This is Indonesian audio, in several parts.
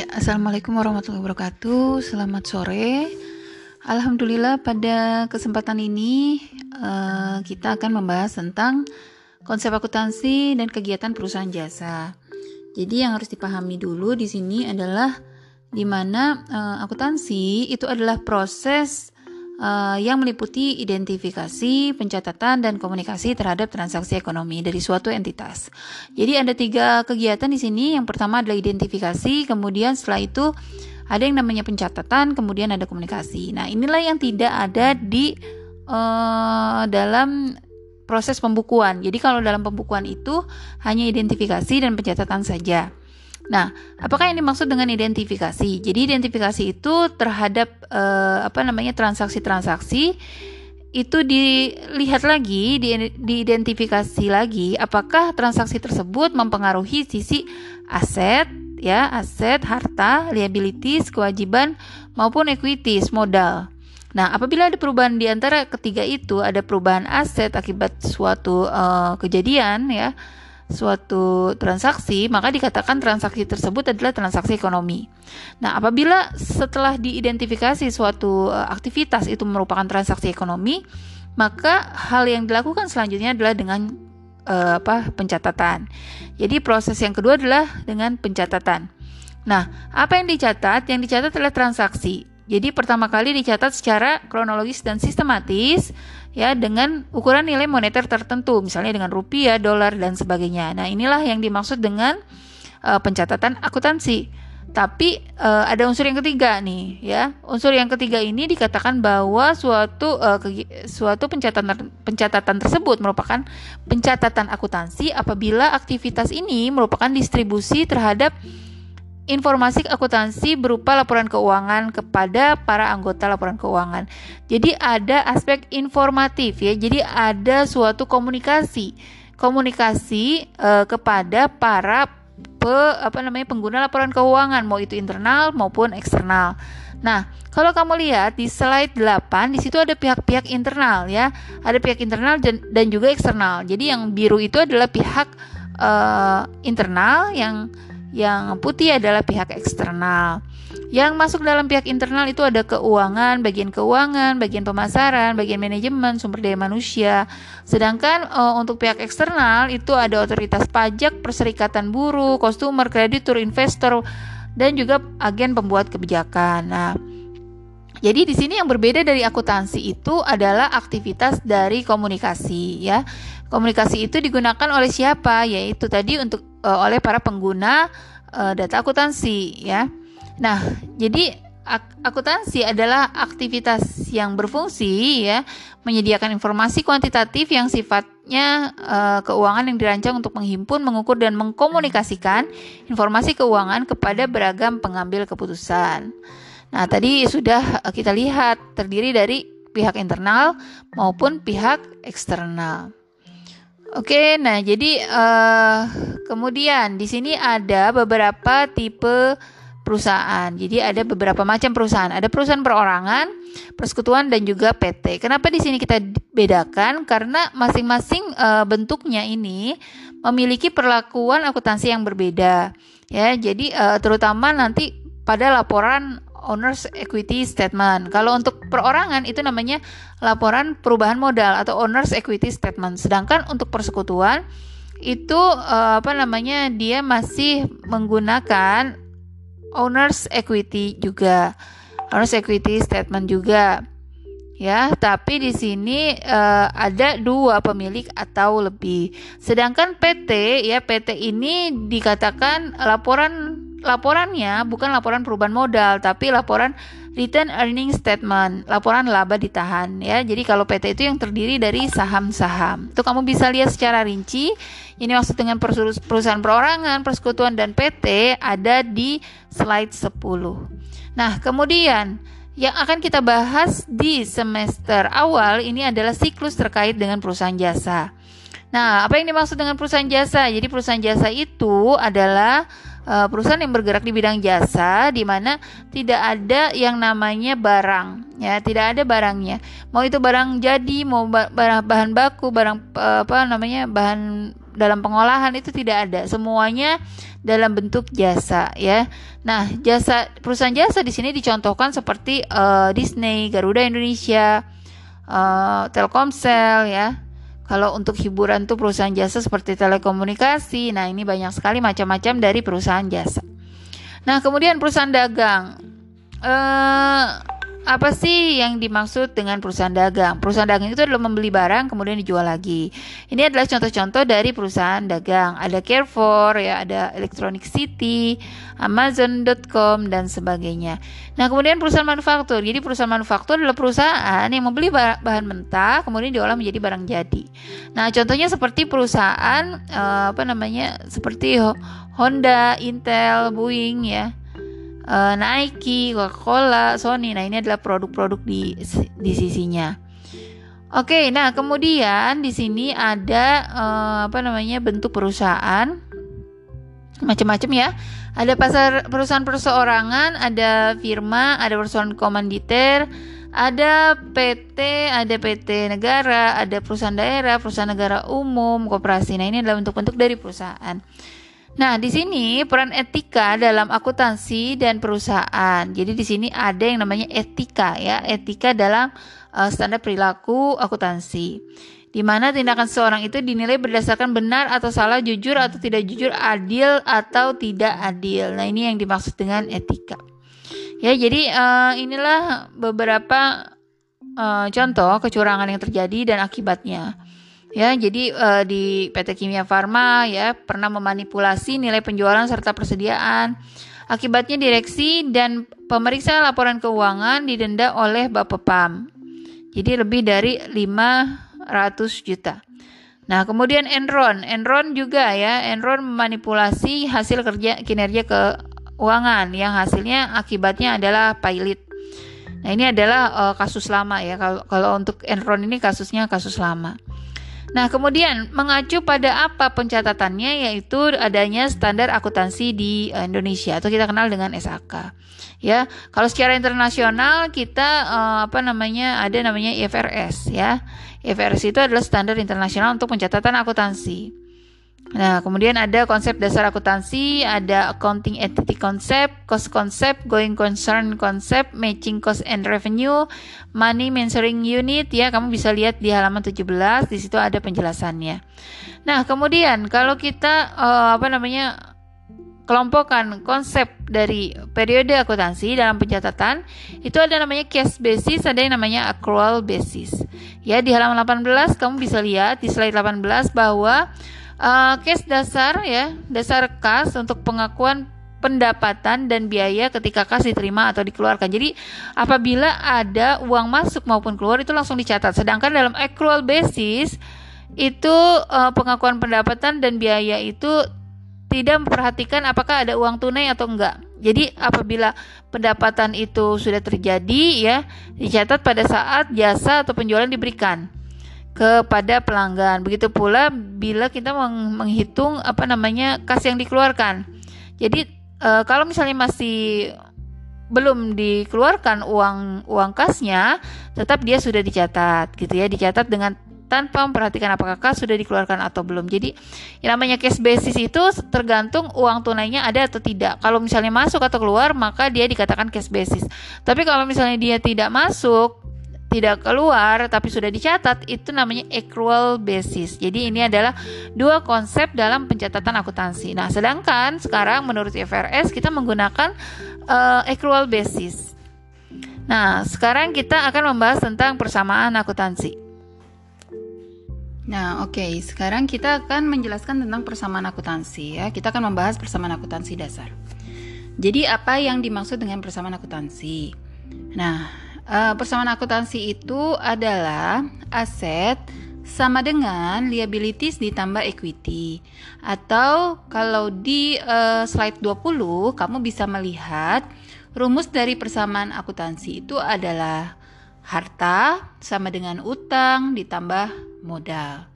Ya, Assalamualaikum warahmatullahi wabarakatuh. Selamat sore. Alhamdulillah pada kesempatan ini uh, kita akan membahas tentang konsep akuntansi dan kegiatan perusahaan jasa. Jadi yang harus dipahami dulu di sini adalah di mana uh, akuntansi itu adalah proses uh, yang meliputi identifikasi, pencatatan, dan komunikasi terhadap transaksi ekonomi dari suatu entitas. Jadi ada tiga kegiatan di sini. Yang pertama adalah identifikasi, kemudian setelah itu ada yang namanya pencatatan, kemudian ada komunikasi. Nah inilah yang tidak ada di uh, dalam proses pembukuan. Jadi kalau dalam pembukuan itu hanya identifikasi dan pencatatan saja. Nah, apakah yang dimaksud dengan identifikasi? Jadi identifikasi itu terhadap uh, apa namanya transaksi-transaksi itu dilihat lagi, di, diidentifikasi lagi apakah transaksi tersebut mempengaruhi sisi aset, ya, aset, harta, liabilities, kewajiban maupun equities, modal. Nah, apabila ada perubahan di antara ketiga itu, ada perubahan aset akibat suatu uh, kejadian, ya, suatu transaksi, maka dikatakan transaksi tersebut adalah transaksi ekonomi. Nah, apabila setelah diidentifikasi suatu uh, aktivitas itu merupakan transaksi ekonomi, maka hal yang dilakukan selanjutnya adalah dengan uh, apa? pencatatan. Jadi proses yang kedua adalah dengan pencatatan. Nah, apa yang dicatat? Yang dicatat adalah transaksi. Jadi pertama kali dicatat secara kronologis dan sistematis ya dengan ukuran nilai moneter tertentu, misalnya dengan rupiah, dolar dan sebagainya. Nah, inilah yang dimaksud dengan uh, pencatatan akuntansi. Tapi uh, ada unsur yang ketiga nih, ya. Unsur yang ketiga ini dikatakan bahwa suatu uh, suatu pencatatan pencatatan tersebut merupakan pencatatan akuntansi apabila aktivitas ini merupakan distribusi terhadap informasi akuntansi berupa laporan keuangan kepada para anggota laporan keuangan. Jadi ada aspek informatif ya. Jadi ada suatu komunikasi, komunikasi uh, kepada para pe, apa namanya pengguna laporan keuangan mau itu internal maupun eksternal. Nah, kalau kamu lihat di slide 8 di situ ada pihak-pihak internal ya. Ada pihak internal dan, juga eksternal. Jadi yang biru itu adalah pihak uh, internal yang yang putih adalah pihak eksternal. Yang masuk dalam pihak internal itu ada keuangan, bagian keuangan, bagian pemasaran, bagian manajemen, sumber daya manusia. Sedangkan uh, untuk pihak eksternal itu ada otoritas pajak, perserikatan buruh, customer, kreditur, investor, dan juga agen pembuat kebijakan. Nah, jadi di sini yang berbeda dari akuntansi itu adalah aktivitas dari komunikasi ya. Komunikasi itu digunakan oleh siapa? Yaitu tadi untuk uh, oleh para pengguna uh, data akuntansi ya. Nah, jadi ak akuntansi adalah aktivitas yang berfungsi ya menyediakan informasi kuantitatif yang sifatnya uh, keuangan yang dirancang untuk menghimpun, mengukur dan mengkomunikasikan informasi keuangan kepada beragam pengambil keputusan. Nah, tadi sudah kita lihat terdiri dari pihak internal maupun pihak eksternal. Oke, nah jadi uh, kemudian di sini ada beberapa tipe perusahaan. Jadi ada beberapa macam perusahaan. Ada perusahaan perorangan, persekutuan dan juga PT. Kenapa di sini kita bedakan? Karena masing-masing uh, bentuknya ini memiliki perlakuan akuntansi yang berbeda. Ya, jadi uh, terutama nanti pada laporan owners equity statement. Kalau untuk perorangan itu namanya laporan perubahan modal atau owners equity statement. Sedangkan untuk persekutuan itu uh, apa namanya dia masih menggunakan owners equity juga. Owners equity statement juga. Ya, tapi di sini uh, ada dua pemilik atau lebih. Sedangkan PT ya PT ini dikatakan laporan laporannya bukan laporan perubahan modal tapi laporan return earning statement, laporan laba ditahan ya. Jadi kalau PT itu yang terdiri dari saham-saham. Itu kamu bisa lihat secara rinci. Ini maksud dengan perusahaan perorangan, persekutuan dan PT ada di slide 10. Nah, kemudian yang akan kita bahas di semester awal ini adalah siklus terkait dengan perusahaan jasa. Nah, apa yang dimaksud dengan perusahaan jasa? Jadi perusahaan jasa itu adalah uh, perusahaan yang bergerak di bidang jasa di mana tidak ada yang namanya barang ya tidak ada barangnya. Mau itu barang jadi mau barang bahan baku barang uh, apa namanya bahan dalam pengolahan itu tidak ada. Semuanya dalam bentuk jasa ya. Nah jasa perusahaan jasa di sini dicontohkan seperti uh, Disney Garuda Indonesia uh, Telkomsel ya kalau untuk hiburan tuh perusahaan jasa seperti telekomunikasi. Nah, ini banyak sekali macam-macam dari perusahaan jasa. Nah, kemudian perusahaan dagang. Eh apa sih yang dimaksud dengan perusahaan dagang? Perusahaan dagang itu adalah membeli barang kemudian dijual lagi. Ini adalah contoh-contoh dari perusahaan dagang. Ada Carrefour, ya, ada Electronic City, Amazon.com dan sebagainya. Nah, kemudian perusahaan manufaktur. Jadi perusahaan manufaktur adalah perusahaan yang membeli bahan mentah kemudian diolah menjadi barang jadi. Nah, contohnya seperti perusahaan eh, apa namanya? Seperti Honda, Intel, Boeing ya uh, Nike, Coca-Cola, Sony. Nah, ini adalah produk-produk di di sisinya. Oke, nah kemudian di sini ada uh, apa namanya bentuk perusahaan macam-macam ya. Ada pasar perusahaan perseorangan, ada firma, ada perusahaan komanditer, ada PT, ada PT negara, ada perusahaan daerah, perusahaan negara umum, koperasi. Nah, ini adalah bentuk-bentuk dari perusahaan. Nah, di sini peran etika dalam akuntansi dan perusahaan. Jadi di sini ada yang namanya etika ya, etika dalam uh, standar perilaku akuntansi. Di mana tindakan seorang itu dinilai berdasarkan benar atau salah, jujur atau tidak jujur, adil atau tidak adil. Nah, ini yang dimaksud dengan etika. Ya, jadi uh, inilah beberapa uh, contoh kecurangan yang terjadi dan akibatnya. Ya, jadi uh, di PT Kimia Farma ya pernah memanipulasi nilai penjualan serta persediaan. Akibatnya direksi dan pemeriksa laporan keuangan didenda oleh Bapepam. Jadi lebih dari 500 juta. Nah, kemudian Enron, Enron juga ya, Enron memanipulasi hasil kerja kinerja keuangan yang hasilnya akibatnya adalah pilot. Nah, ini adalah uh, kasus lama ya. Kalau kalau untuk Enron ini kasusnya kasus lama. Nah, kemudian mengacu pada apa pencatatannya yaitu adanya standar akuntansi di eh, Indonesia atau kita kenal dengan SAK. Ya, kalau secara internasional kita uh, apa namanya ada namanya IFRS ya. IFRS itu adalah standar internasional untuk pencatatan akuntansi. Nah, kemudian ada konsep dasar akuntansi, ada accounting entity concept, cost concept, going concern concept, matching cost and revenue, money measuring unit ya, kamu bisa lihat di halaman 17, di situ ada penjelasannya. Nah, kemudian kalau kita uh, apa namanya kelompokkan konsep dari periode akuntansi dalam pencatatan itu ada namanya case basis, ada yang namanya accrual basis. Ya, di halaman 18 kamu bisa lihat di slide 18 bahwa Uh, case dasar ya, dasar kas untuk pengakuan pendapatan dan biaya ketika kas diterima atau dikeluarkan. Jadi apabila ada uang masuk maupun keluar itu langsung dicatat. Sedangkan dalam accrual basis itu uh, pengakuan pendapatan dan biaya itu tidak memperhatikan apakah ada uang tunai atau enggak. Jadi apabila pendapatan itu sudah terjadi ya dicatat pada saat jasa atau penjualan diberikan kepada pelanggan. Begitu pula bila kita menghitung apa namanya kas yang dikeluarkan. Jadi e, kalau misalnya masih belum dikeluarkan uang uang kasnya, tetap dia sudah dicatat gitu ya, dicatat dengan tanpa memperhatikan apakah kas sudah dikeluarkan atau belum. Jadi yang namanya cash basis itu tergantung uang tunainya ada atau tidak. Kalau misalnya masuk atau keluar maka dia dikatakan cash basis. Tapi kalau misalnya dia tidak masuk tidak keluar tapi sudah dicatat itu namanya accrual basis. Jadi ini adalah dua konsep dalam pencatatan akuntansi. Nah, sedangkan sekarang menurut IFRS kita menggunakan uh, accrual basis. Nah, sekarang kita akan membahas tentang persamaan akuntansi. Nah, oke, okay. sekarang kita akan menjelaskan tentang persamaan akuntansi ya. Kita akan membahas persamaan akuntansi dasar. Jadi, apa yang dimaksud dengan persamaan akuntansi? Nah, Uh, persamaan akuntansi itu adalah aset sama dengan liabilities ditambah equity. Atau kalau di uh, slide 20 kamu bisa melihat rumus dari persamaan akuntansi itu adalah harta sama dengan utang ditambah modal.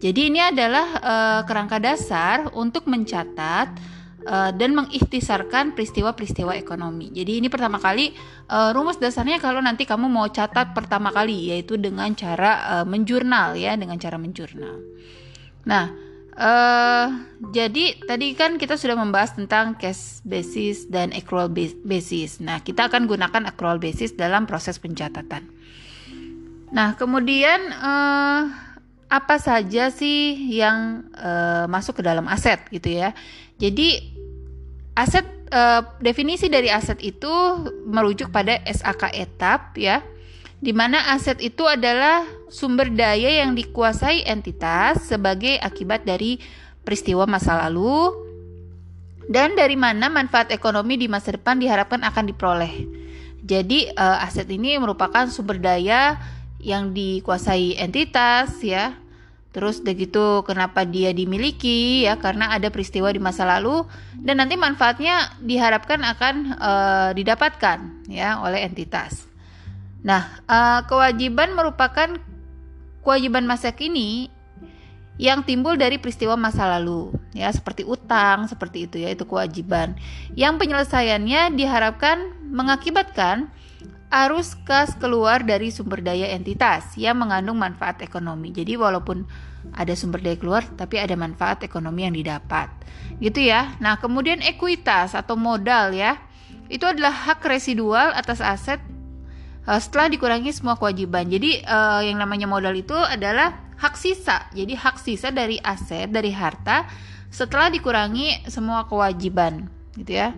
Jadi ini adalah uh, kerangka dasar untuk mencatat uh, dan mengikhtisarkan peristiwa-peristiwa ekonomi. Jadi ini pertama kali uh, rumus dasarnya kalau nanti kamu mau catat pertama kali yaitu dengan cara uh, menjurnal ya, dengan cara menjurnal. Nah, jadi tadi kan kita sudah membahas tentang cash basis dan accrual basis. Nah, kita akan gunakan accrual basis dalam proses pencatatan. Nah, kemudian apa saja sih yang masuk ke dalam aset gitu ya? Jadi aset uh, definisi dari aset itu merujuk pada SAK etap ya, di mana aset itu adalah sumber daya yang dikuasai entitas sebagai akibat dari peristiwa masa lalu dan dari mana manfaat ekonomi di masa depan diharapkan akan diperoleh. Jadi uh, aset ini merupakan sumber daya yang dikuasai entitas ya. Terus begitu kenapa dia dimiliki ya karena ada peristiwa di masa lalu dan nanti manfaatnya diharapkan akan uh, didapatkan ya oleh entitas. Nah, uh, kewajiban merupakan kewajiban masa kini yang timbul dari peristiwa masa lalu ya seperti utang seperti itu ya itu kewajiban yang penyelesaiannya diharapkan mengakibatkan arus kas keluar dari sumber daya entitas yang mengandung manfaat ekonomi. Jadi walaupun ada sumber daya keluar tapi ada manfaat ekonomi yang didapat. Gitu ya. Nah, kemudian ekuitas atau modal ya. Itu adalah hak residual atas aset uh, setelah dikurangi semua kewajiban. Jadi uh, yang namanya modal itu adalah hak sisa. Jadi hak sisa dari aset, dari harta setelah dikurangi semua kewajiban, gitu ya.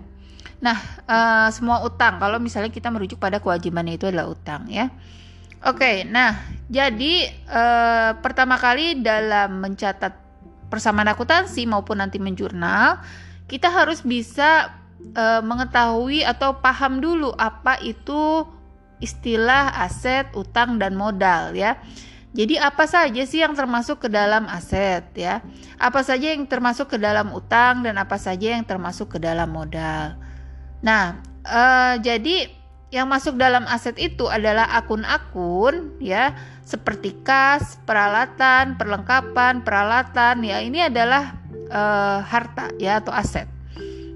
Nah, uh, semua utang kalau misalnya kita merujuk pada kewajibannya itu adalah utang ya. Oke, nah jadi uh, pertama kali dalam mencatat persamaan akuntansi maupun nanti menjurnal, kita harus bisa uh, mengetahui atau paham dulu apa itu istilah aset, utang dan modal ya. Jadi apa saja sih yang termasuk ke dalam aset ya? Apa saja yang termasuk ke dalam utang dan apa saja yang termasuk ke dalam modal? Nah, uh, jadi yang masuk dalam aset itu adalah akun-akun ya seperti kas, peralatan, perlengkapan, peralatan ya ini adalah uh, harta ya atau aset.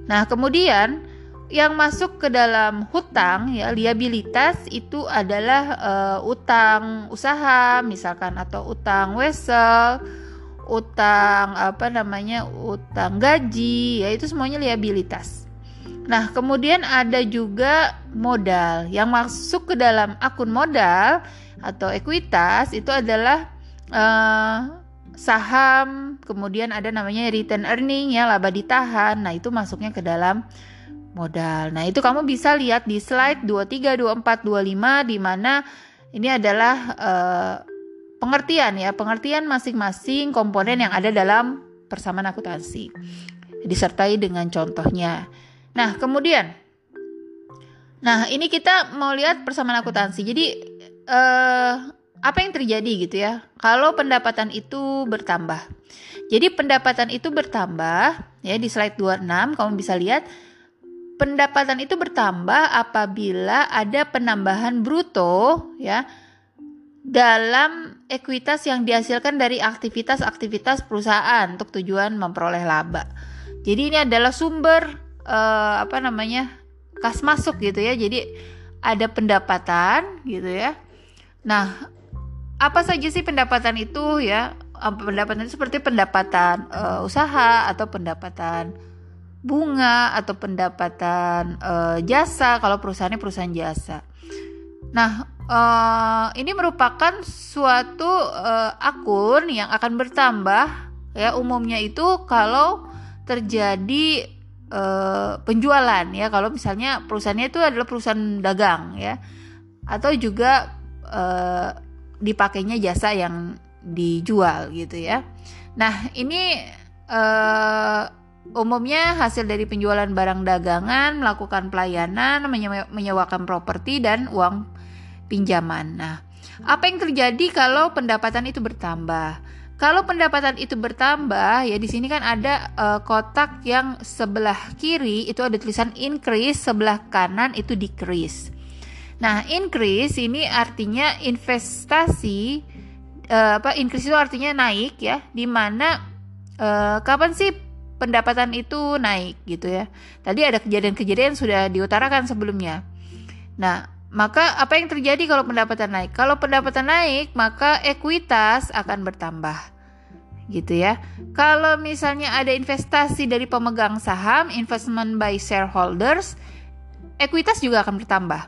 Nah, kemudian yang masuk ke dalam hutang ya liabilitas itu adalah uh, utang usaha misalkan atau utang wesel, utang apa namanya? utang gaji ya itu semuanya liabilitas. Nah, kemudian ada juga modal. Yang masuk ke dalam akun modal atau ekuitas itu adalah uh, saham, kemudian ada namanya return earning ya, laba ditahan. Nah, itu masuknya ke dalam modal. Nah, itu kamu bisa lihat di slide 23, 24, 25 di mana ini adalah uh, pengertian ya, pengertian masing-masing komponen yang ada dalam persamaan akuntansi. Disertai dengan contohnya. Nah, kemudian Nah, ini kita mau lihat persamaan akuntansi. Jadi eh apa yang terjadi gitu ya? Kalau pendapatan itu bertambah. Jadi pendapatan itu bertambah ya di slide 26 kamu bisa lihat pendapatan itu bertambah apabila ada penambahan bruto ya dalam ekuitas yang dihasilkan dari aktivitas-aktivitas perusahaan untuk tujuan memperoleh laba. Jadi ini adalah sumber uh, apa namanya kas masuk gitu ya. Jadi ada pendapatan gitu ya. Nah apa saja sih pendapatan itu ya? Pendapatan itu seperti pendapatan uh, usaha atau pendapatan bunga atau pendapatan uh, jasa kalau perusahaannya perusahaan jasa. Nah uh, ini merupakan suatu uh, akun yang akan bertambah ya umumnya itu kalau terjadi uh, penjualan ya. Kalau misalnya perusahaannya itu adalah perusahaan dagang ya. Atau juga uh, dipakainya jasa yang dijual gitu ya. Nah ini uh, umumnya hasil dari penjualan barang dagangan melakukan pelayanan menyewakan properti dan uang pinjaman. Nah apa yang terjadi kalau pendapatan itu bertambah kalau pendapatan itu bertambah, ya di sini kan ada uh, kotak yang sebelah kiri itu ada tulisan increase, sebelah kanan itu decrease. Nah, increase ini artinya investasi uh, apa increase itu artinya naik ya, di mana uh, kapan sih pendapatan itu naik gitu ya. Tadi ada kejadian-kejadian sudah diutarakan sebelumnya. Nah, maka apa yang terjadi kalau pendapatan naik? Kalau pendapatan naik, maka ekuitas akan bertambah. Gitu ya. Kalau misalnya ada investasi dari pemegang saham, investment by shareholders, ekuitas juga akan bertambah.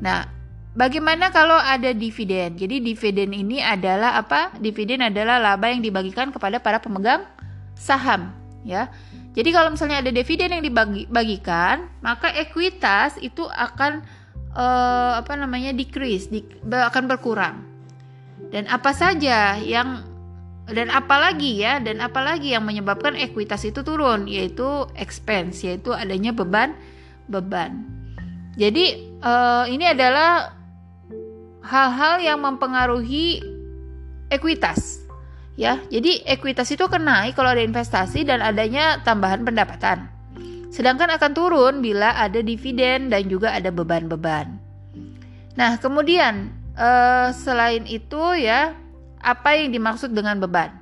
Nah, bagaimana kalau ada dividen? Jadi dividen ini adalah apa? Dividen adalah laba yang dibagikan kepada para pemegang saham ya. Jadi kalau misalnya ada dividen yang dibagikan, maka ekuitas itu akan uh, apa namanya decrease, di, akan berkurang. Dan apa saja yang dan apalagi ya, dan apalagi yang menyebabkan ekuitas itu turun, yaitu expense, yaitu adanya beban beban. Jadi uh, ini adalah hal-hal yang mempengaruhi ekuitas ya. Jadi ekuitas itu akan kalau ada investasi dan adanya tambahan pendapatan. Sedangkan akan turun bila ada dividen dan juga ada beban-beban. Nah, kemudian eh, selain itu ya, apa yang dimaksud dengan beban?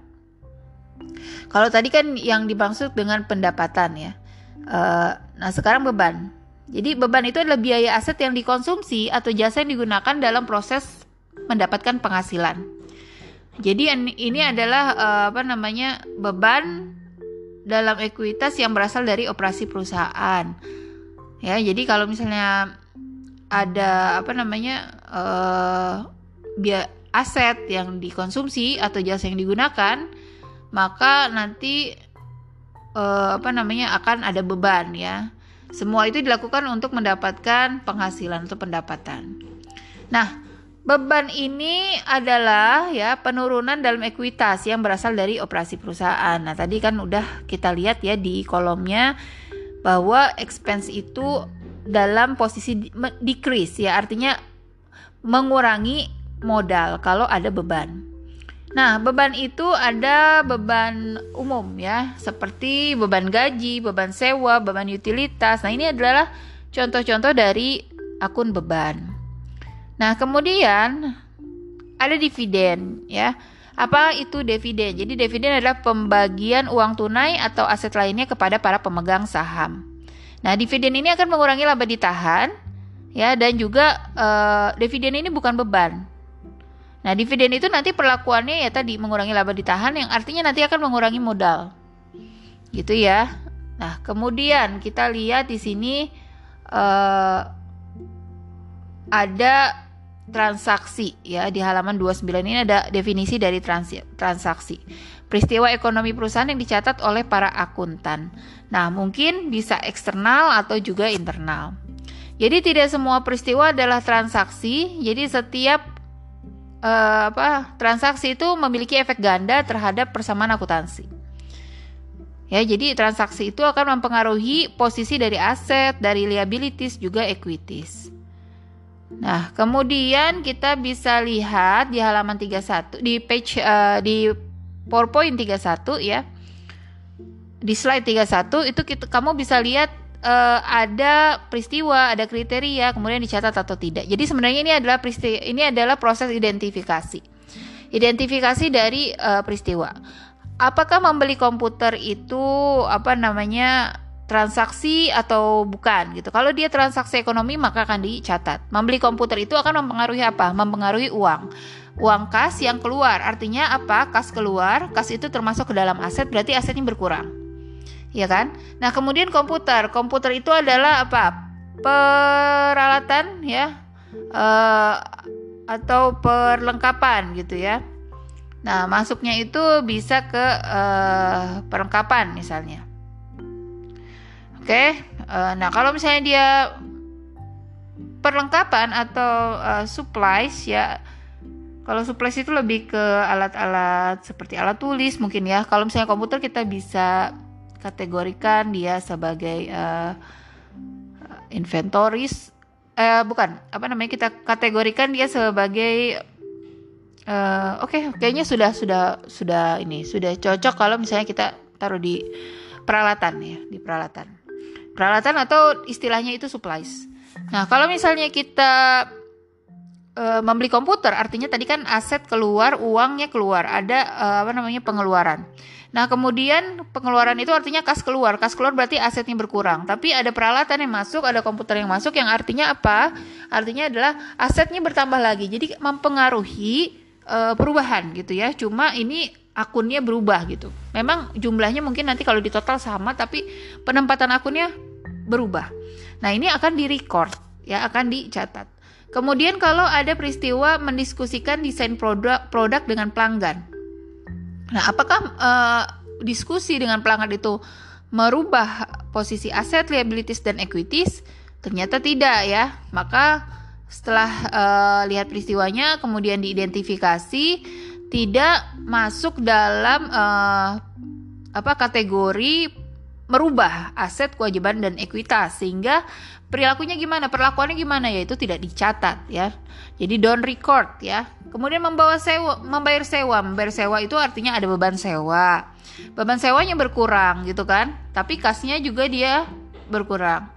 Kalau tadi kan yang dimaksud dengan pendapatan ya. Eh, nah, sekarang beban. Jadi beban itu adalah biaya aset yang dikonsumsi atau jasa yang digunakan dalam proses mendapatkan penghasilan. Jadi ini adalah uh, apa namanya beban dalam ekuitas yang berasal dari operasi perusahaan. Ya, jadi kalau misalnya ada apa namanya uh, aset yang dikonsumsi atau jasa yang digunakan, maka nanti uh, apa namanya akan ada beban ya. Semua itu dilakukan untuk mendapatkan penghasilan atau pendapatan. Nah, Beban ini adalah ya penurunan dalam ekuitas yang berasal dari operasi perusahaan. Nah, tadi kan udah kita lihat ya di kolomnya bahwa expense itu dalam posisi decrease ya, artinya mengurangi modal kalau ada beban. Nah, beban itu ada beban umum ya, seperti beban gaji, beban sewa, beban utilitas. Nah, ini adalah contoh-contoh dari akun beban. Nah, kemudian ada dividen ya. Apa itu dividen? Jadi dividen adalah pembagian uang tunai atau aset lainnya kepada para pemegang saham. Nah, dividen ini akan mengurangi laba ditahan ya dan juga uh, dividen ini bukan beban. Nah, dividen itu nanti perlakuannya ya tadi mengurangi laba ditahan yang artinya nanti akan mengurangi modal. Gitu ya. Nah, kemudian kita lihat di sini uh, ada transaksi ya di halaman 29 ini ada definisi dari transaksi. Peristiwa ekonomi perusahaan yang dicatat oleh para akuntan. Nah, mungkin bisa eksternal atau juga internal. Jadi tidak semua peristiwa adalah transaksi. Jadi setiap uh, apa transaksi itu memiliki efek ganda terhadap persamaan akuntansi. Ya, jadi transaksi itu akan mempengaruhi posisi dari aset, dari liabilities juga equities. Nah, kemudian kita bisa lihat di halaman 31 di page uh, di PowerPoint 31 ya. Di slide 31 itu kita, kamu bisa lihat uh, ada peristiwa, ada kriteria, kemudian dicatat atau tidak. Jadi sebenarnya ini adalah peristiwa ini adalah proses identifikasi. Identifikasi dari uh, peristiwa. Apakah membeli komputer itu apa namanya transaksi atau bukan gitu. Kalau dia transaksi ekonomi maka akan dicatat. Membeli komputer itu akan mempengaruhi apa? Mempengaruhi uang. Uang kas yang keluar. Artinya apa? Kas keluar, kas itu termasuk ke dalam aset berarti asetnya berkurang. Ya kan? Nah, kemudian komputer. Komputer itu adalah apa? Peralatan ya. Uh, atau perlengkapan gitu ya. Nah, masuknya itu bisa ke uh, perlengkapan misalnya. Oke, uh, nah kalau misalnya dia perlengkapan atau uh, supplies ya, kalau supplies itu lebih ke alat-alat seperti alat tulis mungkin ya. Kalau misalnya komputer kita bisa kategorikan dia sebagai uh, inventories, uh, bukan apa namanya kita kategorikan dia sebagai uh, oke okay, kayaknya sudah sudah sudah ini sudah cocok kalau misalnya kita taruh di peralatan ya di peralatan peralatan atau istilahnya itu supplies. Nah, kalau misalnya kita uh, membeli komputer artinya tadi kan aset keluar uangnya keluar ada uh, apa namanya pengeluaran. Nah kemudian pengeluaran itu artinya kas keluar. Kas keluar berarti asetnya berkurang. Tapi ada peralatan yang masuk ada komputer yang masuk yang artinya apa? Artinya adalah asetnya bertambah lagi. Jadi mempengaruhi uh, perubahan gitu ya. Cuma ini akunnya berubah gitu. Memang jumlahnya mungkin nanti kalau di total sama tapi penempatan akunnya berubah nah ini akan direcord ya akan dicatat Kemudian kalau ada peristiwa mendiskusikan desain produk produk dengan pelanggan. Nah, apakah uh, diskusi dengan pelanggan itu merubah posisi aset, liabilities dan equities? Ternyata tidak ya. Maka setelah uh, lihat peristiwanya kemudian diidentifikasi tidak masuk dalam uh, apa kategori merubah aset, kewajiban dan ekuitas. Sehingga perilakunya gimana? Perlakuannya gimana? Ya itu tidak dicatat ya. Jadi don't record ya. Kemudian membawa sewa membayar sewa. Membayar sewa itu artinya ada beban sewa. Beban sewanya berkurang gitu kan? Tapi kasnya juga dia berkurang.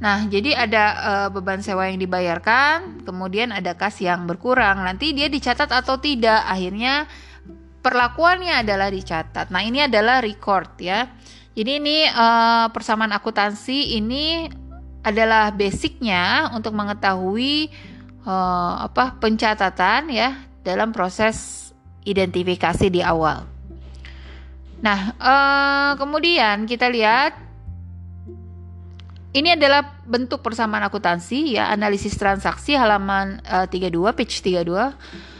Nah jadi ada uh, beban sewa yang dibayarkan kemudian ada kas yang berkurang. Nanti dia dicatat atau tidak akhirnya perlakuannya adalah dicatat. Nah ini adalah record ya jadi ini uh, persamaan akuntansi ini adalah basicnya untuk mengetahui uh, apa pencatatan ya dalam proses identifikasi di awal. Nah, uh, kemudian kita lihat ini adalah bentuk persamaan akuntansi ya, analisis transaksi halaman uh, 32 page 32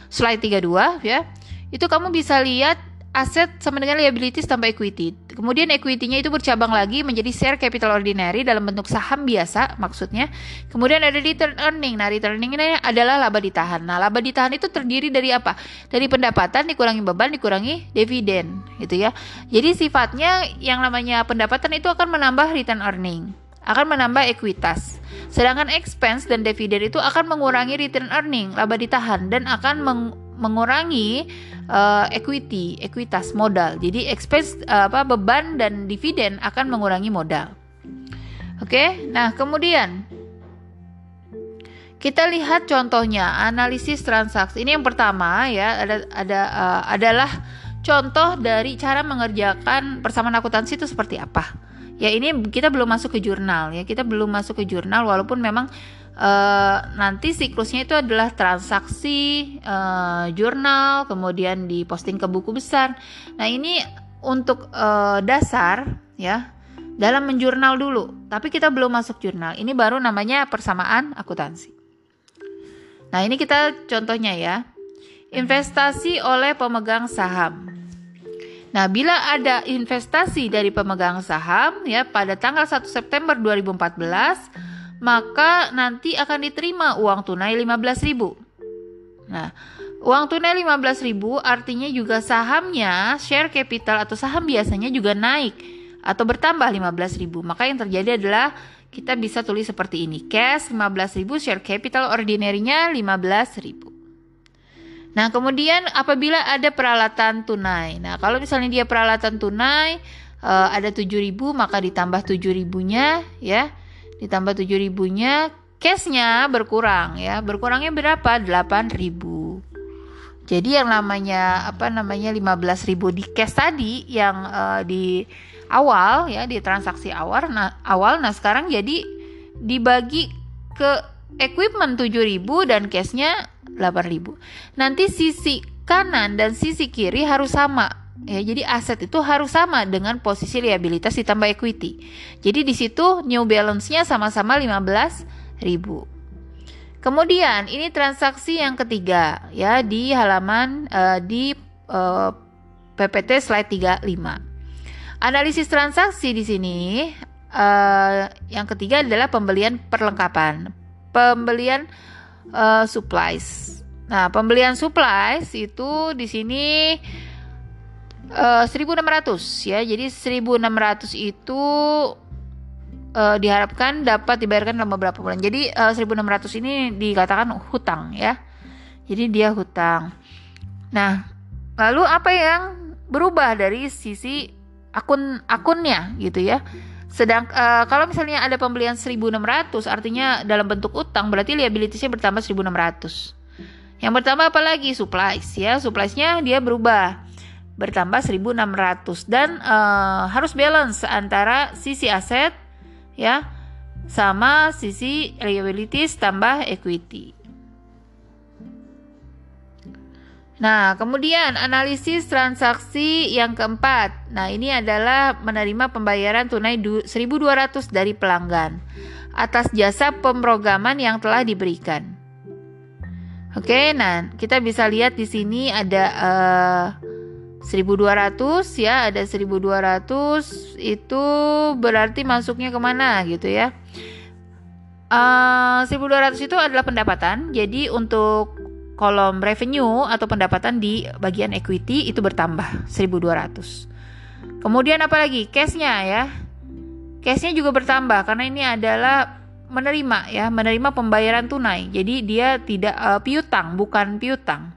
slide 32 ya. Itu kamu bisa lihat aset sama dengan liabilities tambah equity. Kemudian equity-nya itu bercabang lagi menjadi share capital ordinary dalam bentuk saham biasa maksudnya. Kemudian ada return earning. Nah, return earning ini adalah laba ditahan. Nah, laba ditahan itu terdiri dari apa? Dari pendapatan dikurangi beban dikurangi dividen gitu ya. Jadi sifatnya yang namanya pendapatan itu akan menambah return earning akan menambah ekuitas. Sedangkan expense dan dividen itu akan mengurangi return earning, laba ditahan dan akan meng mengurangi uh, equity, ekuitas modal. Jadi expense uh, apa beban dan dividen akan mengurangi modal. Oke, okay? nah kemudian kita lihat contohnya analisis transaksi. Ini yang pertama ya ada ada uh, adalah contoh dari cara mengerjakan persamaan akuntansi itu seperti apa. Ya ini kita belum masuk ke jurnal ya kita belum masuk ke jurnal walaupun memang uh, nanti siklusnya itu adalah transaksi uh, jurnal kemudian diposting ke buku besar. Nah ini untuk uh, dasar ya dalam menjurnal dulu. Tapi kita belum masuk jurnal. Ini baru namanya persamaan akuntansi. Nah ini kita contohnya ya. Investasi oleh pemegang saham. Nah, bila ada investasi dari pemegang saham ya pada tanggal 1 September 2014 maka nanti akan diterima uang tunai 15.000. Nah, uang tunai 15.000 artinya juga sahamnya, share capital atau saham biasanya juga naik atau bertambah 15.000. Maka yang terjadi adalah kita bisa tulis seperti ini. Cash 15.000, share capital ordinary-nya 15.000. Nah, kemudian apabila ada peralatan tunai. Nah, kalau misalnya dia peralatan tunai uh, ada 7.000 maka ditambah 7.000-nya ya ditambah 7 ribunya cashnya berkurang ya. Berkurangnya berapa? 8 ribu. Jadi yang namanya apa namanya 15 ribu di cash tadi yang uh, di awal ya di transaksi awal nah awal nah sekarang jadi dibagi ke equipment 7000 dan cashnya 8000 nanti sisi kanan dan sisi kiri harus sama Ya, jadi aset itu harus sama dengan posisi liabilitas ditambah equity. Jadi di situ new balance-nya sama-sama 15.000. Kemudian ini transaksi yang ketiga ya di halaman uh, di uh, eh, PPT slide 35. Analisis transaksi di sini uh, yang ketiga adalah pembelian perlengkapan. Pembelian uh, supplies. Nah, pembelian supplies itu di sini Uh, eh, 1600 ya. Jadi 1600 itu uh, diharapkan dapat dibayarkan dalam beberapa bulan. Jadi uh, eh, 1600 ini dikatakan hutang ya. Jadi dia hutang. Nah, lalu apa yang berubah dari sisi akun akunnya gitu ya? Sedang uh, kalau misalnya ada pembelian 1600 artinya dalam bentuk utang berarti liabilitiesnya bertambah 1600 Yang pertama apa lagi? Supplies ya. Suppliesnya dia berubah bertambah 1600 dan uh, harus balance antara sisi aset ya sama sisi liabilities tambah equity. Nah, kemudian analisis transaksi yang keempat. Nah, ini adalah menerima pembayaran tunai 1200 dari pelanggan atas jasa pemrograman yang telah diberikan. Oke, nah kita bisa lihat di sini ada uh, 1200 ya, ada 1200 itu berarti masuknya ke mana gitu ya. Uh, 1200 itu adalah pendapatan. Jadi untuk kolom revenue atau pendapatan di bagian equity itu bertambah 1200. Kemudian apa lagi? Cashnya ya. Cashnya juga bertambah karena ini adalah menerima ya, menerima pembayaran tunai. Jadi dia tidak uh, piutang, bukan piutang.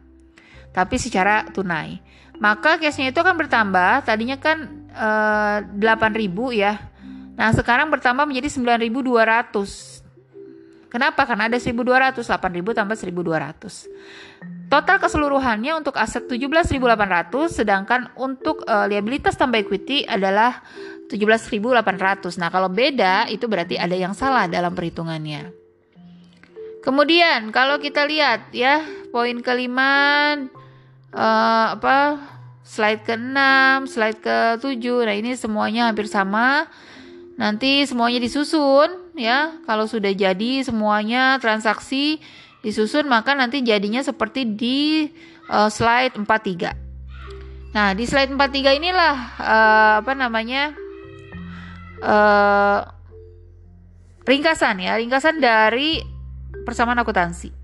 Tapi secara tunai. Maka cashnya itu akan bertambah. Tadinya kan uh, eh, 8000 ya. Nah, sekarang bertambah menjadi 9200 Kenapa? Karena ada 1200, 8000 tambah 1200. Total keseluruhannya untuk aset 17.800 sedangkan untuk uh, liabilitas tambah equity adalah 17.800. Nah, kalau beda itu berarti ada yang salah dalam perhitungannya. Kemudian kalau kita lihat ya, poin kelima uh, apa? Slide ke-6, slide ke-7. Nah, ini semuanya hampir sama. Nanti semuanya disusun ya. Kalau sudah jadi semuanya transaksi disusun maka nanti jadinya seperti di uh, slide 43. Nah, di slide 43 inilah uh, apa namanya? uh, ringkasan ya, ringkasan dari persamaan akuntansi.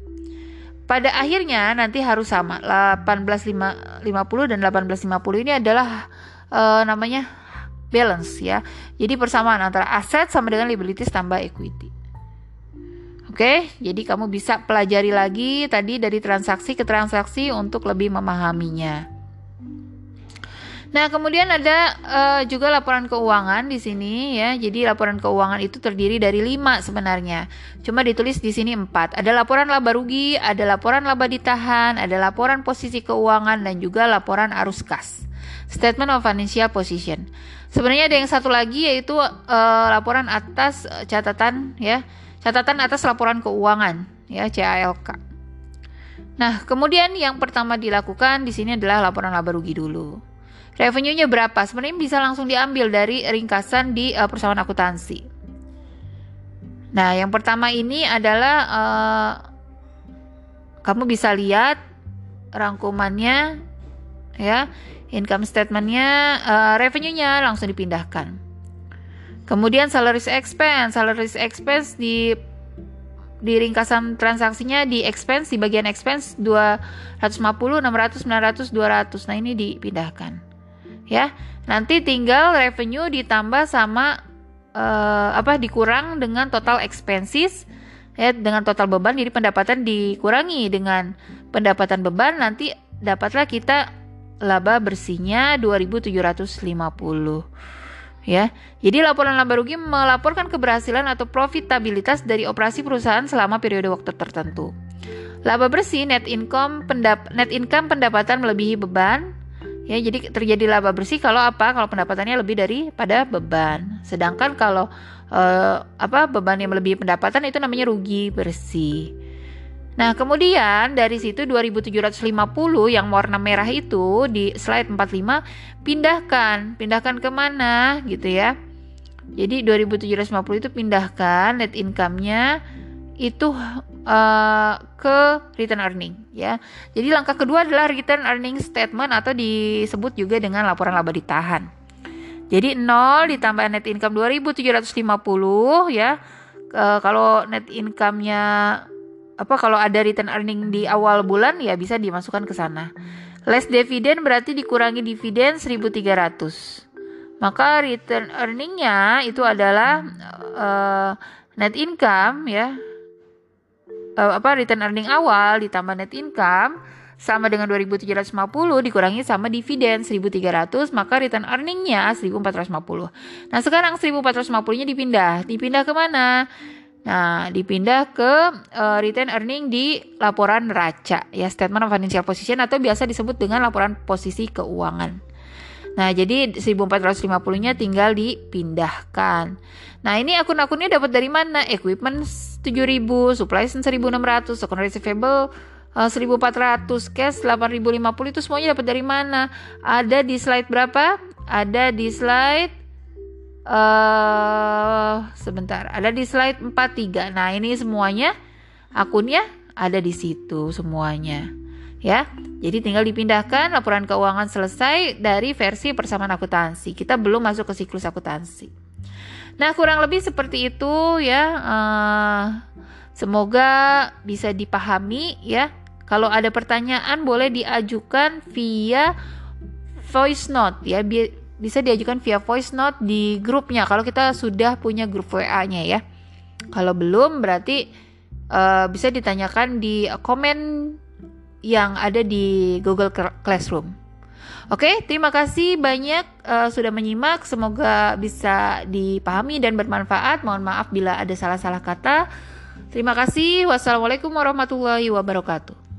Pada akhirnya nanti harus sama 1850 dan 1850 ini adalah uh, namanya balance ya. Jadi persamaan antara aset sama dengan liabilities tambah equity. Oke, jadi kamu bisa pelajari lagi tadi dari transaksi ke transaksi untuk lebih memahaminya. Nah, kemudian ada uh, juga laporan keuangan di sini ya. Jadi laporan keuangan itu terdiri dari lima sebenarnya. Cuma ditulis di sini empat. Ada laporan laba rugi, ada laporan laba ditahan, ada laporan posisi keuangan dan juga laporan arus kas. Statement of Financial Position. Sebenarnya ada yang satu lagi yaitu uh, laporan atas uh, catatan ya, catatan atas laporan keuangan ya CALK. Nah, kemudian yang pertama dilakukan di sini adalah laporan laba rugi dulu. Revenue-nya berapa? Sebenarnya bisa langsung diambil dari ringkasan di uh, persamaan akuntansi. Nah, yang pertama ini adalah uh, kamu bisa lihat rangkumannya ya income statementnya uh, revenue-nya langsung dipindahkan kemudian salaries expense salaries expense di di ringkasan transaksinya di expense di bagian expense 250 600 900 200 nah ini dipindahkan ya nanti tinggal revenue ditambah sama uh, apa dikurang dengan total expenses ya dengan total beban jadi pendapatan dikurangi dengan pendapatan beban nanti dapatlah kita laba bersihnya 2750 ya. Jadi laporan laba rugi melaporkan keberhasilan atau profitabilitas dari operasi perusahaan selama periode waktu tertentu. Laba bersih net income pendap net income pendapatan melebihi beban ya jadi terjadi laba bersih kalau apa? Kalau pendapatannya lebih daripada beban. Sedangkan kalau uh, apa beban yang melebihi pendapatan itu namanya rugi bersih. Nah, kemudian dari situ 2750 yang warna merah itu di slide 45 pindahkan, pindahkan ke mana gitu ya. Jadi 2750 itu pindahkan net income-nya itu uh, ke return earning ya. Jadi langkah kedua adalah return earning statement atau disebut juga dengan laporan laba ditahan. Jadi 0 ditambah net income 2750 ya. Uh, kalau net income-nya apa kalau ada return earning di awal bulan ya bisa dimasukkan ke sana. Less dividend berarti dikurangi dividen 1300. Maka return earningnya itu adalah uh, net income ya. Uh, apa return earning awal ditambah net income sama dengan 2750 dikurangi sama dividen 1300 maka return earningnya 1450 nah sekarang 1450 nya dipindah. Dipindah ke mana Nah, dipindah ke uh, return earning di laporan neraca ya, statement of financial position atau biasa disebut dengan laporan posisi keuangan. Nah, jadi 1450-nya tinggal dipindahkan. Nah, ini akun-akunnya dapat dari mana? Equipment 7000, supply 1600, account receivable uh, 1400, cash 8050 itu semuanya dapat dari mana? Ada di slide berapa? Ada di slide uh, sebentar, ada di slide 43. Nah, ini semuanya akunnya ada di situ semuanya. Ya. Jadi tinggal dipindahkan laporan keuangan selesai dari versi persamaan akuntansi. Kita belum masuk ke siklus akuntansi. Nah, kurang lebih seperti itu ya. Uh, semoga bisa dipahami ya. Kalau ada pertanyaan boleh diajukan via voice note ya bisa diajukan via voice note di grupnya kalau kita sudah punya grup WA-nya ya. Kalau belum berarti uh, bisa ditanyakan di komen yang ada di Google Classroom. Oke, terima kasih banyak uh, sudah menyimak. Semoga bisa dipahami dan bermanfaat. Mohon maaf bila ada salah-salah kata. Terima kasih. Wassalamualaikum warahmatullahi wabarakatuh.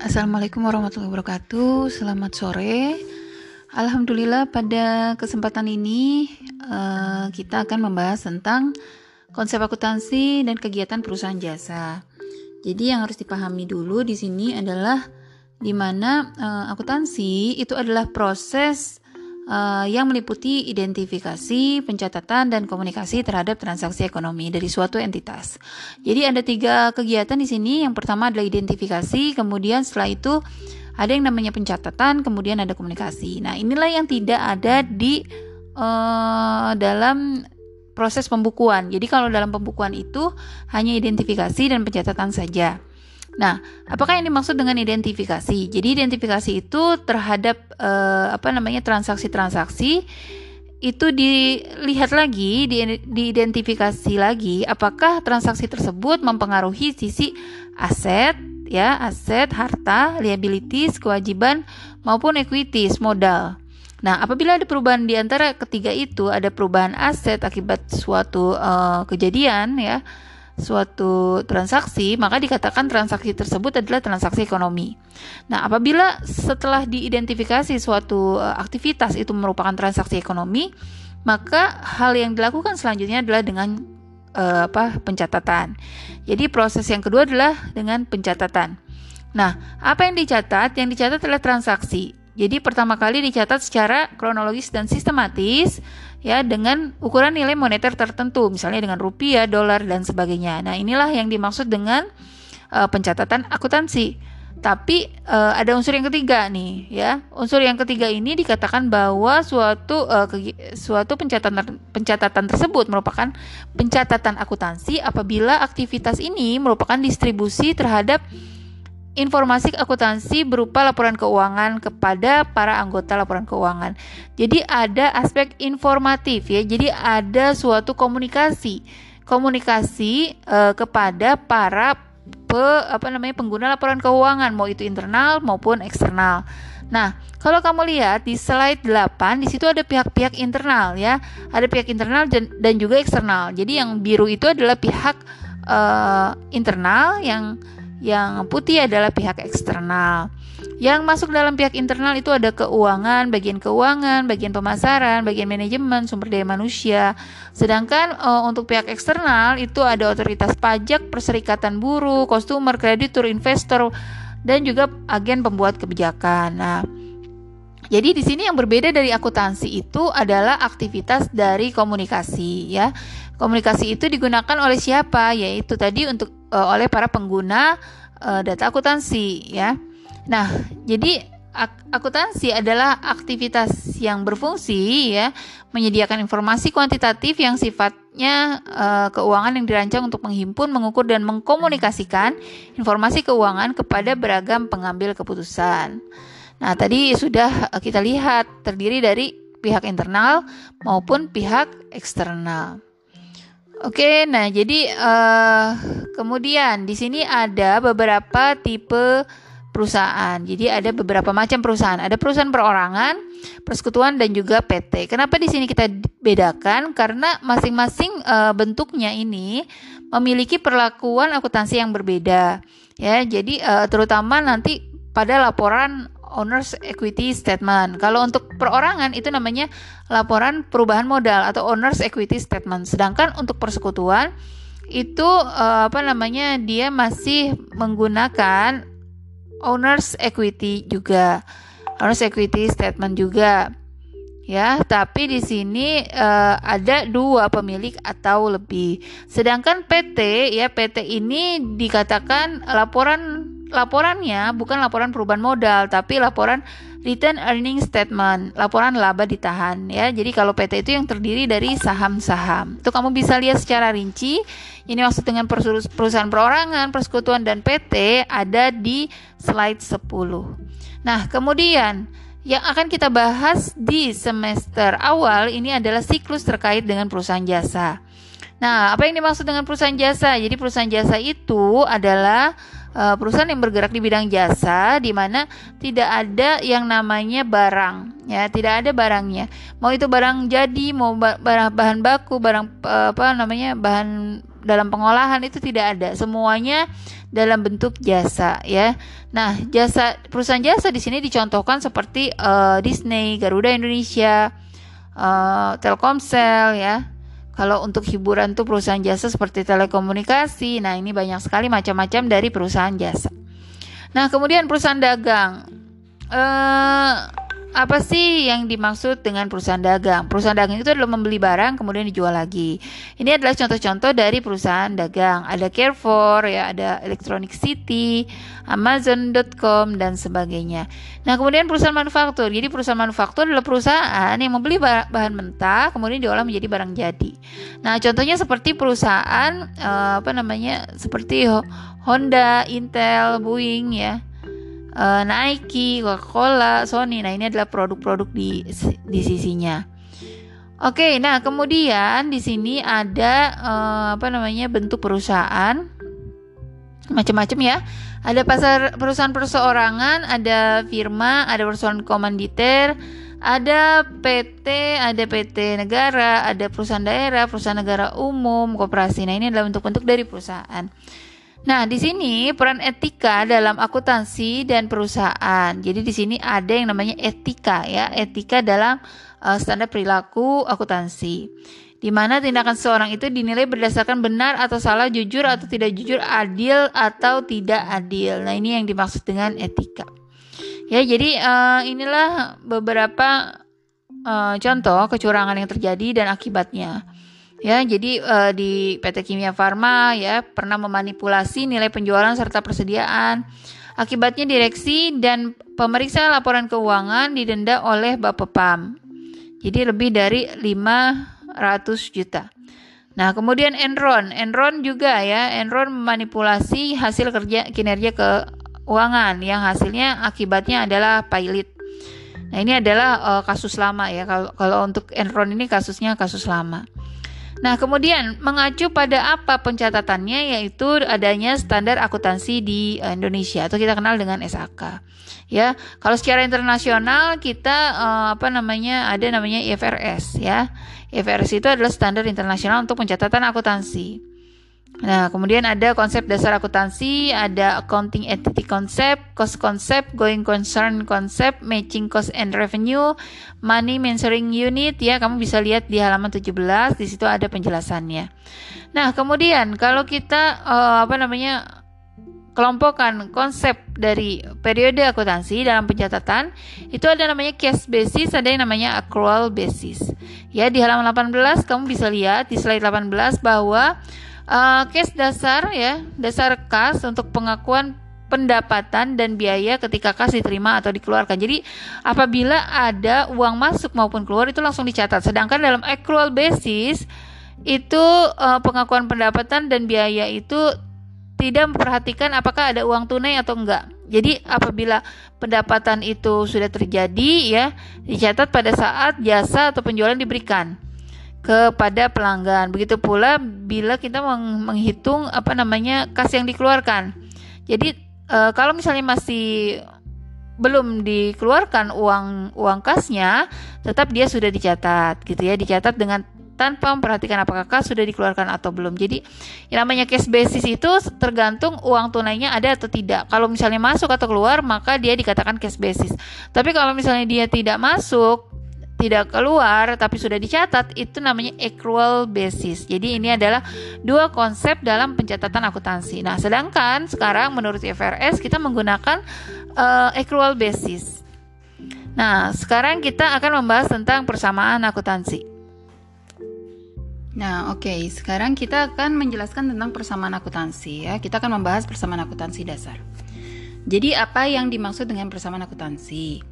Assalamualaikum warahmatullahi wabarakatuh. Selamat sore. Alhamdulillah pada kesempatan ini uh, kita akan membahas tentang konsep akuntansi dan kegiatan perusahaan jasa. Jadi yang harus dipahami dulu di sini adalah di mana uh, akuntansi itu adalah proses uh, yang meliputi identifikasi, pencatatan, dan komunikasi terhadap transaksi ekonomi dari suatu entitas. Jadi ada tiga kegiatan di sini. Yang pertama adalah identifikasi, kemudian setelah itu ada yang namanya pencatatan, kemudian ada komunikasi. Nah inilah yang tidak ada di uh, dalam proses pembukuan. Jadi kalau dalam pembukuan itu hanya identifikasi dan pencatatan saja. Nah, apakah yang dimaksud dengan identifikasi? Jadi identifikasi itu terhadap uh, apa namanya transaksi-transaksi itu dilihat lagi, di, diidentifikasi lagi apakah transaksi tersebut mempengaruhi sisi aset, ya, aset, harta, liabilities, kewajiban maupun equities, modal. Nah, apabila ada perubahan di antara ketiga itu, ada perubahan aset akibat suatu uh, kejadian ya suatu transaksi, maka dikatakan transaksi tersebut adalah transaksi ekonomi. Nah, apabila setelah diidentifikasi suatu uh, aktivitas itu merupakan transaksi ekonomi, maka hal yang dilakukan selanjutnya adalah dengan uh, apa? pencatatan. Jadi proses yang kedua adalah dengan pencatatan. Nah, apa yang dicatat? Yang dicatat adalah transaksi. Jadi pertama kali dicatat secara kronologis dan sistematis ya dengan ukuran nilai moneter tertentu, misalnya dengan rupiah, dolar dan sebagainya. Nah, inilah yang dimaksud dengan uh, pencatatan akuntansi. Tapi uh, ada unsur yang ketiga nih, ya. Unsur yang ketiga ini dikatakan bahwa suatu uh, suatu pencatatan pencatatan tersebut merupakan pencatatan akuntansi apabila aktivitas ini merupakan distribusi terhadap informasi akuntansi berupa laporan keuangan kepada para anggota laporan keuangan. Jadi ada aspek informatif ya. Jadi ada suatu komunikasi, komunikasi uh, kepada para pe, apa namanya pengguna laporan keuangan mau itu internal maupun eksternal. Nah, kalau kamu lihat di slide 8 di situ ada pihak-pihak internal ya. Ada pihak internal dan, dan juga eksternal. Jadi yang biru itu adalah pihak uh, internal yang yang putih adalah pihak eksternal. Yang masuk dalam pihak internal itu ada keuangan, bagian keuangan, bagian pemasaran, bagian manajemen, sumber daya manusia. Sedangkan uh, untuk pihak eksternal itu ada otoritas pajak, perserikatan buruh, customer, kreditur, investor, dan juga agen pembuat kebijakan. Nah, jadi di sini yang berbeda dari akuntansi itu adalah aktivitas dari komunikasi ya. Komunikasi itu digunakan oleh siapa? Yaitu tadi untuk uh, oleh para pengguna uh, data akuntansi ya. Nah, jadi ak akuntansi adalah aktivitas yang berfungsi ya, menyediakan informasi kuantitatif yang sifatnya uh, keuangan yang dirancang untuk menghimpun, mengukur dan mengkomunikasikan informasi keuangan kepada beragam pengambil keputusan. Nah, tadi sudah kita lihat terdiri dari pihak internal maupun pihak eksternal. Oke, nah jadi uh, kemudian di sini ada beberapa tipe perusahaan. Jadi ada beberapa macam perusahaan. Ada perusahaan perorangan, persekutuan dan juga PT. Kenapa di sini kita bedakan? Karena masing-masing e, bentuknya ini memiliki perlakuan akuntansi yang berbeda. Ya, jadi e, terutama nanti pada laporan owners equity statement. Kalau untuk perorangan itu namanya laporan perubahan modal atau owners equity statement. Sedangkan untuk persekutuan itu uh, apa namanya dia masih menggunakan owners equity juga. Owners equity statement juga. Ya, tapi di sini uh, ada dua pemilik atau lebih. Sedangkan PT ya PT ini dikatakan laporan laporannya bukan laporan perubahan modal tapi laporan return earning statement, laporan laba ditahan ya. Jadi kalau PT itu yang terdiri dari saham-saham. Itu kamu bisa lihat secara rinci. Ini maksud dengan perusahaan perorangan, persekutuan dan PT ada di slide 10. Nah, kemudian yang akan kita bahas di semester awal ini adalah siklus terkait dengan perusahaan jasa. Nah, apa yang dimaksud dengan perusahaan jasa? Jadi perusahaan jasa itu adalah uh, perusahaan yang bergerak di bidang jasa di mana tidak ada yang namanya barang ya tidak ada barangnya mau itu barang jadi mau barang bahan baku barang uh, apa namanya bahan dalam pengolahan itu tidak ada semuanya dalam bentuk jasa ya. Nah, jasa perusahaan jasa di sini dicontohkan seperti uh, Disney, Garuda Indonesia, uh, Telkomsel ya. Kalau untuk hiburan tuh perusahaan jasa seperti telekomunikasi. Nah, ini banyak sekali macam-macam dari perusahaan jasa. Nah, kemudian perusahaan dagang. Eh apa sih yang dimaksud dengan perusahaan dagang? Perusahaan dagang itu adalah membeli barang kemudian dijual lagi. Ini adalah contoh-contoh dari perusahaan dagang. Ada Carrefour, ya, ada Electronic City, Amazon.com dan sebagainya. Nah, kemudian perusahaan manufaktur. Jadi perusahaan manufaktur adalah perusahaan yang membeli bahan mentah kemudian diolah menjadi barang jadi. Nah, contohnya seperti perusahaan eh, apa namanya? Seperti Honda, Intel, Boeing ya uh, Nike, Coca-Cola, Sony. Nah, ini adalah produk-produk di di sisinya. Oke, nah kemudian di sini ada uh, apa namanya bentuk perusahaan macam-macam ya. Ada pasar perusahaan perseorangan, ada firma, ada perusahaan komanditer, ada PT, ada PT negara, ada perusahaan daerah, perusahaan negara umum, koperasi. Nah, ini adalah bentuk-bentuk dari perusahaan. Nah, di sini peran etika dalam akuntansi dan perusahaan. Jadi di sini ada yang namanya etika ya, etika dalam uh, standar perilaku akuntansi. Di mana tindakan seorang itu dinilai berdasarkan benar atau salah, jujur atau tidak jujur, adil atau tidak adil. Nah, ini yang dimaksud dengan etika. Ya, jadi uh, inilah beberapa uh, contoh kecurangan yang terjadi dan akibatnya. Ya, jadi uh, di PT Kimia Farma ya pernah memanipulasi nilai penjualan serta persediaan. Akibatnya direksi dan pemeriksa laporan keuangan didenda oleh Bapepam. Jadi lebih dari 500 juta. Nah, kemudian Enron, Enron juga ya, Enron memanipulasi hasil kerja kinerja keuangan yang hasilnya akibatnya adalah pilot. Nah, ini adalah uh, kasus lama ya. Kalau kalau untuk Enron ini kasusnya kasus lama. Nah, kemudian mengacu pada apa pencatatannya yaitu adanya standar akuntansi di eh, Indonesia atau kita kenal dengan SAK. Ya, kalau secara internasional kita uh, apa namanya ada namanya IFRS ya. IFRS itu adalah standar internasional untuk pencatatan akuntansi. Nah, kemudian ada konsep dasar akuntansi, ada accounting entity concept, cost concept, going concern concept, matching cost and revenue, money measuring unit ya, kamu bisa lihat di halaman 17, di situ ada penjelasannya. Nah, kemudian kalau kita uh, apa namanya kelompokkan konsep dari periode akuntansi dalam pencatatan itu ada namanya case basis, ada yang namanya accrual basis. Ya, di halaman 18 kamu bisa lihat di slide 18 bahwa uh, case dasar ya, dasar kas untuk pengakuan pendapatan dan biaya ketika kas diterima atau dikeluarkan. Jadi apabila ada uang masuk maupun keluar itu langsung dicatat. Sedangkan dalam accrual basis itu uh, pengakuan pendapatan dan biaya itu tidak memperhatikan apakah ada uang tunai atau enggak. Jadi apabila pendapatan itu sudah terjadi ya dicatat pada saat jasa atau penjualan diberikan. Kepada pelanggan. Begitu pula bila kita menghitung apa namanya kas yang dikeluarkan. Jadi e, kalau misalnya masih belum dikeluarkan uang uang kasnya, tetap dia sudah dicatat gitu ya, dicatat dengan tanpa memperhatikan apakah kas sudah dikeluarkan atau belum. Jadi yang namanya cash basis itu tergantung uang tunainya ada atau tidak. Kalau misalnya masuk atau keluar maka dia dikatakan cash basis. Tapi kalau misalnya dia tidak masuk tidak keluar tapi sudah dicatat itu namanya accrual basis. Jadi ini adalah dua konsep dalam pencatatan akuntansi. Nah, sedangkan sekarang menurut IFRS kita menggunakan uh, accrual basis. Nah, sekarang kita akan membahas tentang persamaan akuntansi. Nah, oke, okay. sekarang kita akan menjelaskan tentang persamaan akuntansi ya. Kita akan membahas persamaan akuntansi dasar. Jadi, apa yang dimaksud dengan persamaan akuntansi?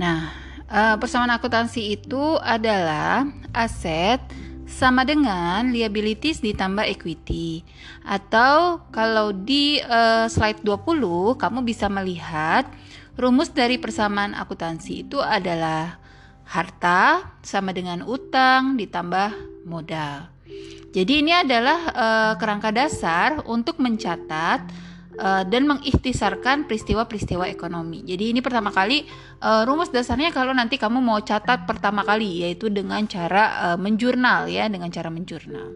Nah, uh, persamaan akuntansi itu adalah aset sama dengan liabilities ditambah equity. Atau kalau di uh, slide 20 kamu bisa melihat rumus dari persamaan akuntansi itu adalah harta sama dengan utang ditambah modal. Jadi ini adalah uh, kerangka dasar untuk mencatat uh, dan mengikhtisarkan peristiwa-peristiwa ekonomi. Jadi ini pertama kali uh, rumus dasarnya kalau nanti kamu mau catat pertama kali yaitu dengan cara uh, menjurnal ya, dengan cara menjurnal.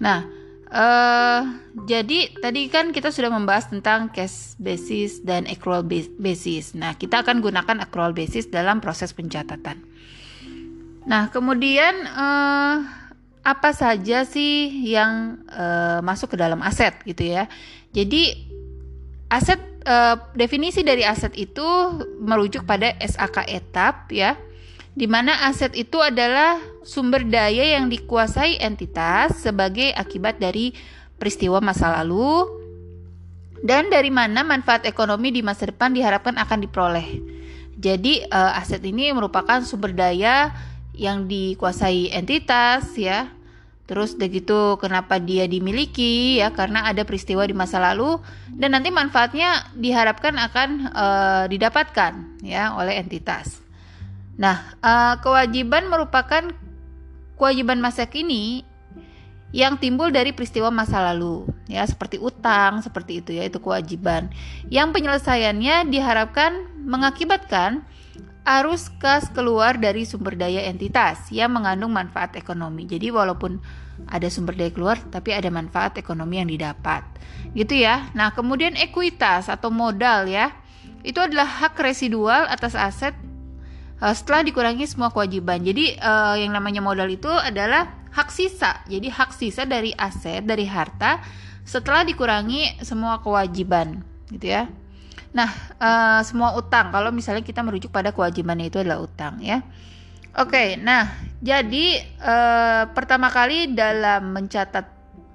Nah, uh, jadi tadi kan kita sudah membahas tentang cash basis dan accrual basis. Nah, kita akan gunakan accrual basis dalam proses pencatatan. Nah, kemudian uh, apa saja sih yang uh, masuk ke dalam aset gitu ya? Jadi aset uh, definisi dari aset itu merujuk pada SAK etap ya, di mana aset itu adalah sumber daya yang dikuasai entitas sebagai akibat dari peristiwa masa lalu dan dari mana manfaat ekonomi di masa depan diharapkan akan diperoleh. Jadi uh, aset ini merupakan sumber daya yang dikuasai entitas ya. Terus udah gitu kenapa dia dimiliki ya karena ada peristiwa di masa lalu dan nanti manfaatnya diharapkan akan uh, didapatkan ya oleh entitas. Nah, uh, kewajiban merupakan kewajiban masa kini yang timbul dari peristiwa masa lalu ya seperti utang seperti itu ya itu kewajiban yang penyelesaiannya diharapkan mengakibatkan arus kas keluar dari sumber daya entitas yang mengandung manfaat ekonomi. Jadi walaupun ada sumber daya keluar tapi ada manfaat ekonomi yang didapat. Gitu ya. Nah, kemudian ekuitas atau modal ya. Itu adalah hak residual atas aset uh, setelah dikurangi semua kewajiban. Jadi uh, yang namanya modal itu adalah hak sisa. Jadi hak sisa dari aset, dari harta setelah dikurangi semua kewajiban, gitu ya. Nah, uh, semua utang kalau misalnya kita merujuk pada kewajibannya itu adalah utang ya. Oke, nah jadi uh, pertama kali dalam mencatat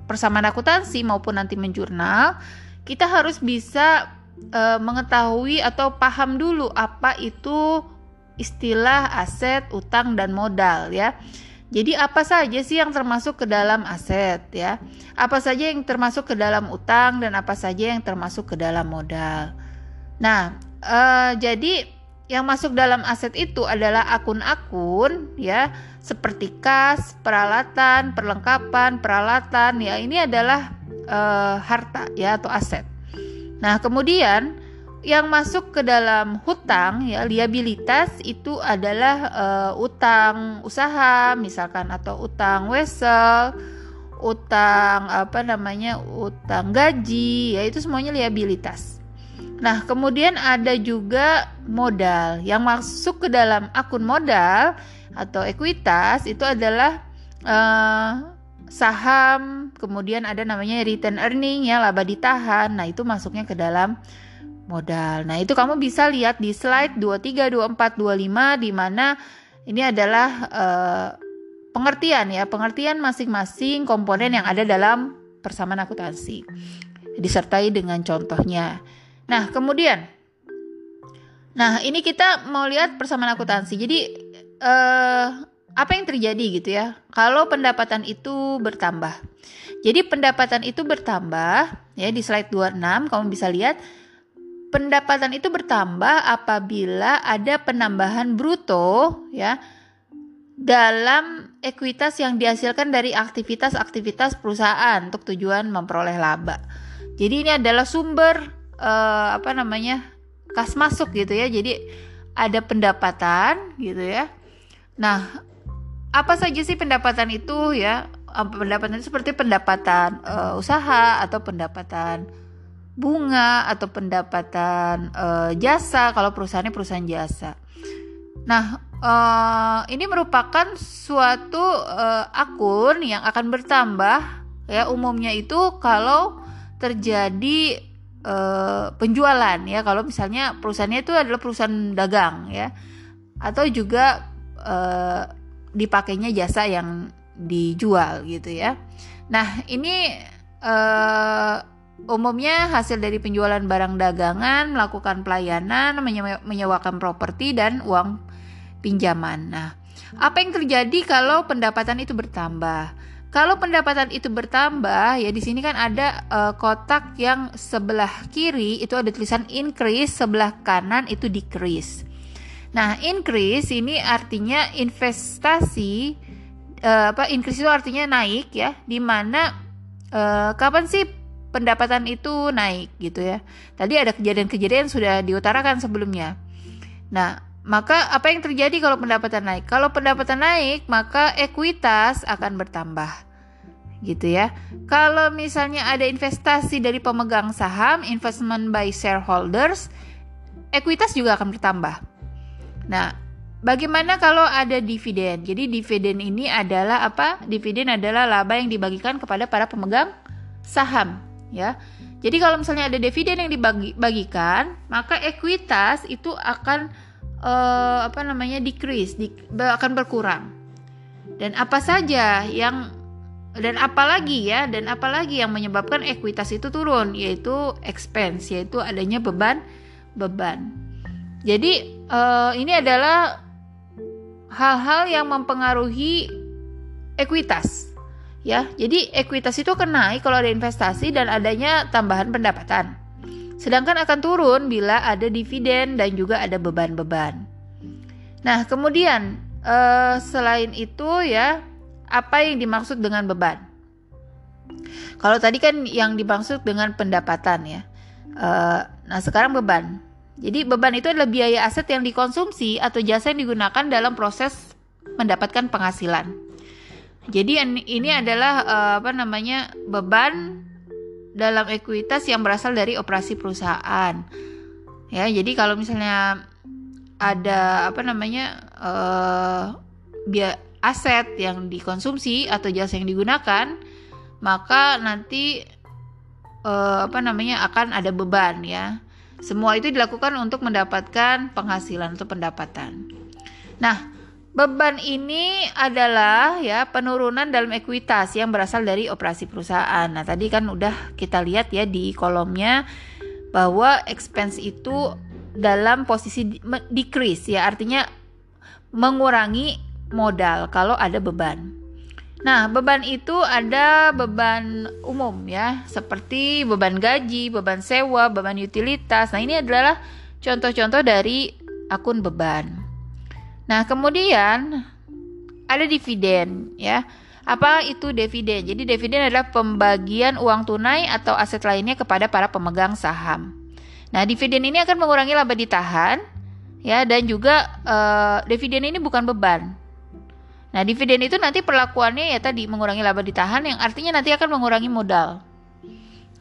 persamaan akuntansi maupun nanti menjurnal, kita harus bisa uh, mengetahui atau paham dulu apa itu istilah aset, utang dan modal ya. Jadi apa saja sih yang termasuk ke dalam aset ya? Apa saja yang termasuk ke dalam utang dan apa saja yang termasuk ke dalam modal? Nah, uh, jadi yang masuk dalam aset itu adalah akun-akun ya seperti kas, peralatan, perlengkapan, peralatan ya ini adalah uh, harta ya atau aset. Nah, kemudian yang masuk ke dalam hutang ya liabilitas itu adalah uh, utang usaha misalkan atau utang wesel, utang apa namanya? utang gaji ya itu semuanya liabilitas. Nah, kemudian ada juga modal. Yang masuk ke dalam akun modal atau ekuitas itu adalah uh, saham, kemudian ada namanya return earning ya, laba ditahan. Nah, itu masuknya ke dalam modal. Nah, itu kamu bisa lihat di slide 23, 24, 25 di mana ini adalah uh, pengertian ya, pengertian masing-masing komponen yang ada dalam persamaan akuntansi. Disertai dengan contohnya. Nah, kemudian Nah, ini kita mau lihat persamaan akuntansi. Jadi eh apa yang terjadi gitu ya? Kalau pendapatan itu bertambah. Jadi pendapatan itu bertambah ya di slide 26 kamu bisa lihat pendapatan itu bertambah apabila ada penambahan bruto ya dalam ekuitas yang dihasilkan dari aktivitas-aktivitas perusahaan untuk tujuan memperoleh laba. Jadi ini adalah sumber uh, apa namanya kas masuk gitu ya. Jadi ada pendapatan gitu ya. Nah, apa saja sih pendapatan itu ya? Pendapatan itu seperti pendapatan uh, usaha atau pendapatan bunga atau pendapatan uh, jasa kalau perusahaannya perusahaan jasa. Nah, uh, ini merupakan suatu uh, akun yang akan bertambah ya umumnya itu kalau terjadi uh, penjualan ya kalau misalnya perusahaannya itu adalah perusahaan dagang ya atau juga uh, dipakainya jasa yang dijual gitu ya. Nah, ini uh, Umumnya hasil dari penjualan barang dagangan, melakukan pelayanan, menyewakan properti dan uang pinjaman. Nah, apa yang terjadi kalau pendapatan itu bertambah? Kalau pendapatan itu bertambah, ya di sini kan ada uh, kotak yang sebelah kiri itu ada tulisan increase, sebelah kanan itu decrease. Nah, increase ini artinya investasi uh, apa increase itu artinya naik ya, di mana uh, kapan sih pendapatan itu naik gitu ya. Tadi ada kejadian-kejadian sudah diutarakan sebelumnya. Nah, maka apa yang terjadi kalau pendapatan naik? Kalau pendapatan naik, maka ekuitas akan bertambah. Gitu ya. Kalau misalnya ada investasi dari pemegang saham, investment by shareholders, ekuitas juga akan bertambah. Nah, bagaimana kalau ada dividen? Jadi dividen ini adalah apa? Dividen adalah laba yang dibagikan kepada para pemegang saham ya. Jadi kalau misalnya ada dividen yang dibagikan, maka ekuitas itu akan uh, apa namanya decrease, di, akan berkurang. Dan apa saja yang dan apalagi ya, dan apalagi yang menyebabkan ekuitas itu turun, yaitu expense, yaitu adanya beban beban. Jadi uh, ini adalah hal-hal yang mempengaruhi ekuitas ya. Jadi ekuitas itu akan kalau ada investasi dan adanya tambahan pendapatan. Sedangkan akan turun bila ada dividen dan juga ada beban-beban. Nah, kemudian eh, selain itu ya, apa yang dimaksud dengan beban? Kalau tadi kan yang dimaksud dengan pendapatan ya. Eh, nah, sekarang beban. Jadi beban itu adalah biaya aset yang dikonsumsi atau jasa yang digunakan dalam proses mendapatkan penghasilan. Jadi ini adalah uh, apa namanya beban dalam ekuitas yang berasal dari operasi perusahaan. Ya, jadi kalau misalnya ada apa namanya uh, biaya aset yang dikonsumsi atau jasa yang digunakan, maka nanti uh, apa namanya akan ada beban ya. Semua itu dilakukan untuk mendapatkan penghasilan atau pendapatan. Nah, Beban ini adalah ya penurunan dalam ekuitas yang berasal dari operasi perusahaan. Nah, tadi kan udah kita lihat ya di kolomnya bahwa expense itu dalam posisi decrease ya, artinya mengurangi modal kalau ada beban. Nah, beban itu ada beban umum ya, seperti beban gaji, beban sewa, beban utilitas. Nah, ini adalah contoh-contoh dari akun beban. Nah, kemudian ada dividen ya. Apa itu dividen? Jadi dividen adalah pembagian uang tunai atau aset lainnya kepada para pemegang saham. Nah, dividen ini akan mengurangi laba ditahan ya dan juga uh, dividen ini bukan beban. Nah, dividen itu nanti perlakuannya ya tadi mengurangi laba ditahan yang artinya nanti akan mengurangi modal.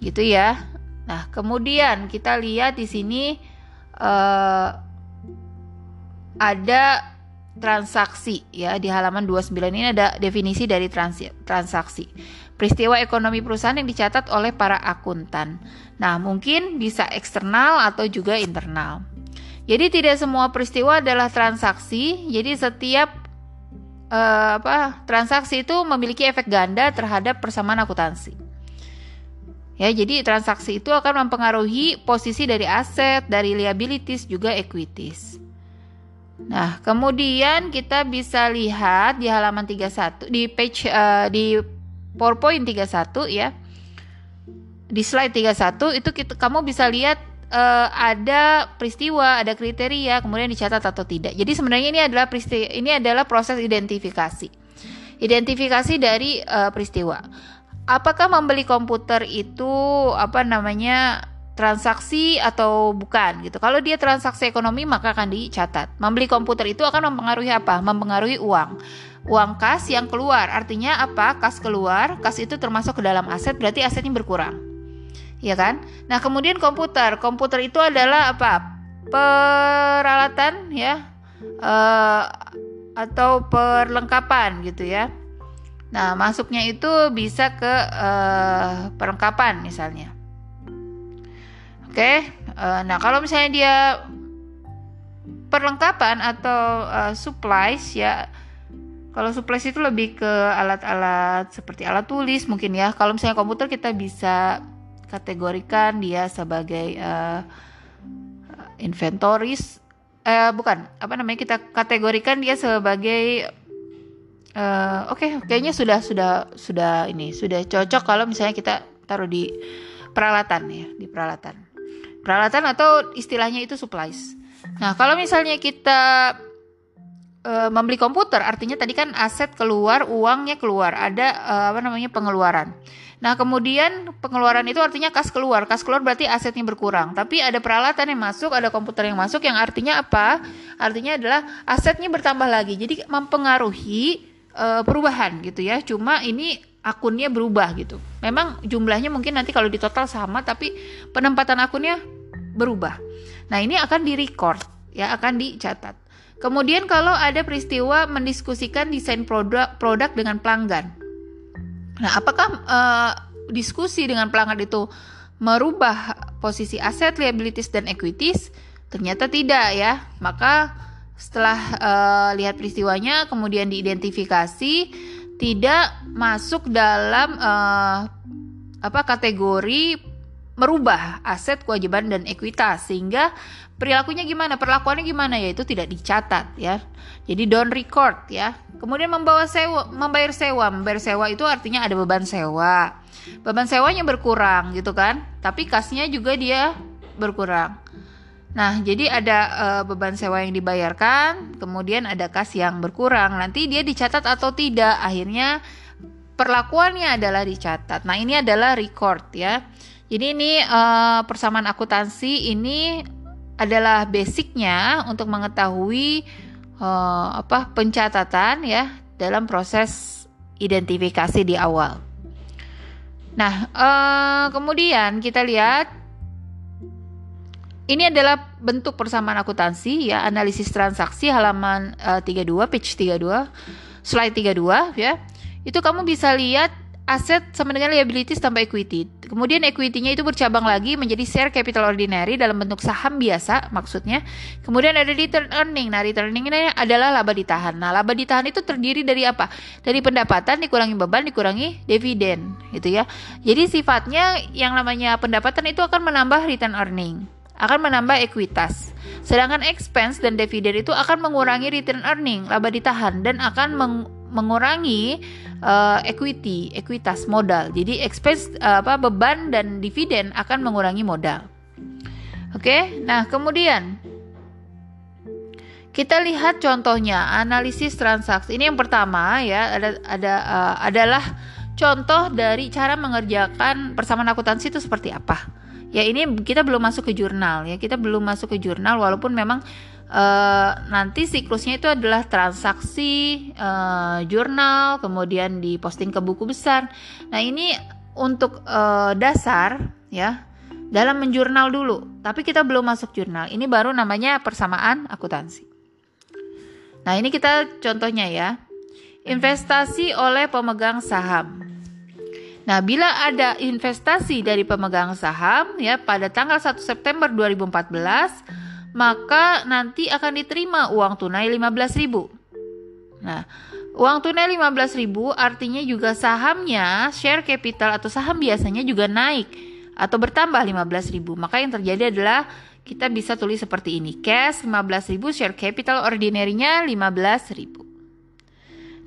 Gitu ya. Nah, kemudian kita lihat di sini uh, ada transaksi ya di halaman 29 ini ada definisi dari trans transaksi. Peristiwa ekonomi perusahaan yang dicatat oleh para akuntan. Nah, mungkin bisa eksternal atau juga internal. Jadi tidak semua peristiwa adalah transaksi. Jadi setiap uh, apa transaksi itu memiliki efek ganda terhadap persamaan akuntansi. Ya, jadi transaksi itu akan mempengaruhi posisi dari aset, dari liabilities juga equities. Nah, kemudian kita bisa lihat di halaman 31 di page uh, di PowerPoint 31 ya. Di slide 31 itu kita kamu bisa lihat uh, ada peristiwa, ada kriteria, kemudian dicatat atau tidak. Jadi sebenarnya ini adalah peristiwa, ini adalah proses identifikasi. Identifikasi dari uh, peristiwa. Apakah membeli komputer itu apa namanya transaksi atau bukan gitu. Kalau dia transaksi ekonomi maka akan dicatat. Membeli komputer itu akan mempengaruhi apa? Mempengaruhi uang. Uang kas yang keluar. Artinya apa? Kas keluar, kas itu termasuk ke dalam aset berarti asetnya berkurang. Ya kan? Nah, kemudian komputer. Komputer itu adalah apa? Peralatan ya. Uh, atau perlengkapan gitu ya. Nah, masuknya itu bisa ke uh, perlengkapan misalnya. Oke, uh, nah kalau misalnya dia perlengkapan atau uh, supplies ya, kalau supplies itu lebih ke alat-alat seperti alat tulis mungkin ya. Kalau misalnya komputer kita bisa kategorikan dia sebagai uh, inventories, eh bukan apa namanya kita kategorikan dia sebagai uh, oke okay, kayaknya sudah sudah sudah ini sudah cocok kalau misalnya kita taruh di peralatan ya di peralatan peralatan atau istilahnya itu supplies. Nah, kalau misalnya kita e, membeli komputer, artinya tadi kan aset keluar, uangnya keluar, ada e, apa namanya pengeluaran. Nah, kemudian pengeluaran itu artinya kas keluar. Kas keluar berarti asetnya berkurang. Tapi ada peralatan yang masuk, ada komputer yang masuk yang artinya apa? Artinya adalah asetnya bertambah lagi. Jadi mempengaruhi e, perubahan gitu ya. Cuma ini akunnya berubah gitu. Memang jumlahnya mungkin nanti kalau di total sama tapi penempatan akunnya berubah. Nah, ini akan di-record ya, akan dicatat. Kemudian kalau ada peristiwa mendiskusikan desain produk produk dengan pelanggan. Nah, apakah uh, diskusi dengan pelanggan itu merubah posisi aset, liabilities dan equities? Ternyata tidak ya. Maka setelah uh, lihat peristiwanya kemudian diidentifikasi tidak masuk dalam uh, apa kategori merubah aset, kewajiban dan ekuitas sehingga perilakunya gimana, perlakuannya gimana ya itu tidak dicatat ya. Jadi don't record ya. Kemudian membawa sewa, membayar sewa, membayar sewa itu artinya ada beban sewa. Beban sewanya berkurang gitu kan, tapi kasnya juga dia berkurang. Nah, jadi ada uh, beban sewa yang dibayarkan, kemudian ada kas yang berkurang. Nanti dia dicatat atau tidak. Akhirnya perlakuannya adalah dicatat. Nah, ini adalah record ya. Jadi ini uh, persamaan akuntansi ini adalah basicnya untuk mengetahui uh, apa pencatatan ya dalam proses identifikasi di awal. Nah, kemudian kita lihat ini adalah bentuk persamaan akuntansi ya, analisis transaksi halaman uh, 32, page 32, slide 32 ya. Itu kamu bisa lihat aset sama dengan liabilities tambah equity. Kemudian equity-nya itu bercabang lagi menjadi share capital ordinary dalam bentuk saham biasa maksudnya. Kemudian ada return earning. Nah, return earning ini adalah laba ditahan. Nah, laba ditahan itu terdiri dari apa? Dari pendapatan dikurangi beban dikurangi dividen gitu ya. Jadi sifatnya yang namanya pendapatan itu akan menambah return earning akan menambah ekuitas. Sedangkan expense dan dividen itu akan mengurangi return earning, laba ditahan dan akan meng mengurangi uh, equity, ekuitas modal. Jadi expense uh, apa beban dan dividen akan mengurangi modal. Oke. Okay? Nah, kemudian kita lihat contohnya analisis transaksi. Ini yang pertama ya, ada ada uh, adalah contoh dari cara mengerjakan persamaan akuntansi itu seperti apa ya ini kita belum masuk ke jurnal ya. Kita belum masuk ke jurnal walaupun memang uh, nanti siklusnya itu adalah transaksi uh, jurnal kemudian diposting ke buku besar. Nah ini untuk uh, dasar ya dalam menjurnal dulu. Tapi kita belum masuk jurnal. Ini baru namanya persamaan akuntansi. Nah ini kita contohnya ya. Investasi oleh pemegang saham Nah, bila ada investasi dari pemegang saham ya pada tanggal 1 September 2014, maka nanti akan diterima uang tunai 15.000. Nah, uang tunai 15.000 artinya juga sahamnya, share capital atau saham biasanya juga naik atau bertambah 15.000. Maka yang terjadi adalah kita bisa tulis seperti ini. Cash 15.000, share capital ordinary-nya 15.000.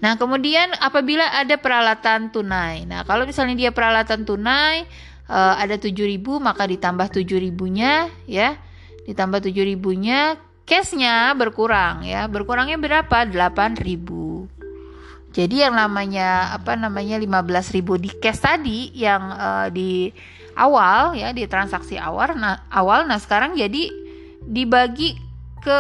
Nah, kemudian apabila ada peralatan tunai. Nah, kalau misalnya dia peralatan tunai, uh, ada 7000 maka ditambah 7000-nya ya. Ditambah 7000-nya cashnya berkurang ya. Berkurangnya berapa? 8000. Jadi yang namanya apa namanya 15.000 di cash tadi yang uh, di awal ya di transaksi awal nah awal nah sekarang jadi dibagi ke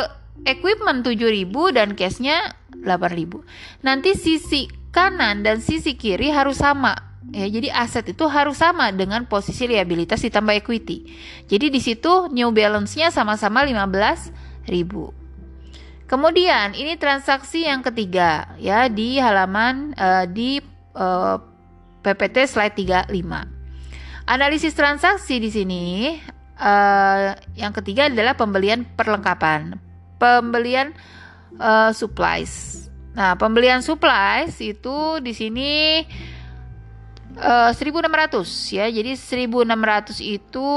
equipment 7000 dan cashnya 8000. Nanti sisi kanan dan sisi kiri harus sama. Ya jadi aset itu harus sama dengan posisi liabilitas ditambah equity. Jadi di situ new balance-nya sama-sama 15.000 kemudian ini transaksi yang ketiga ya di halaman uh, di uh, eh, PPT slide 35 analisis transaksi di sini uh, yang ketiga adalah pembelian perlengkapan. Pembelian uh, supplies nah pembelian supplies itu di sini uh, eh, 1600 ya. Jadi 1600 itu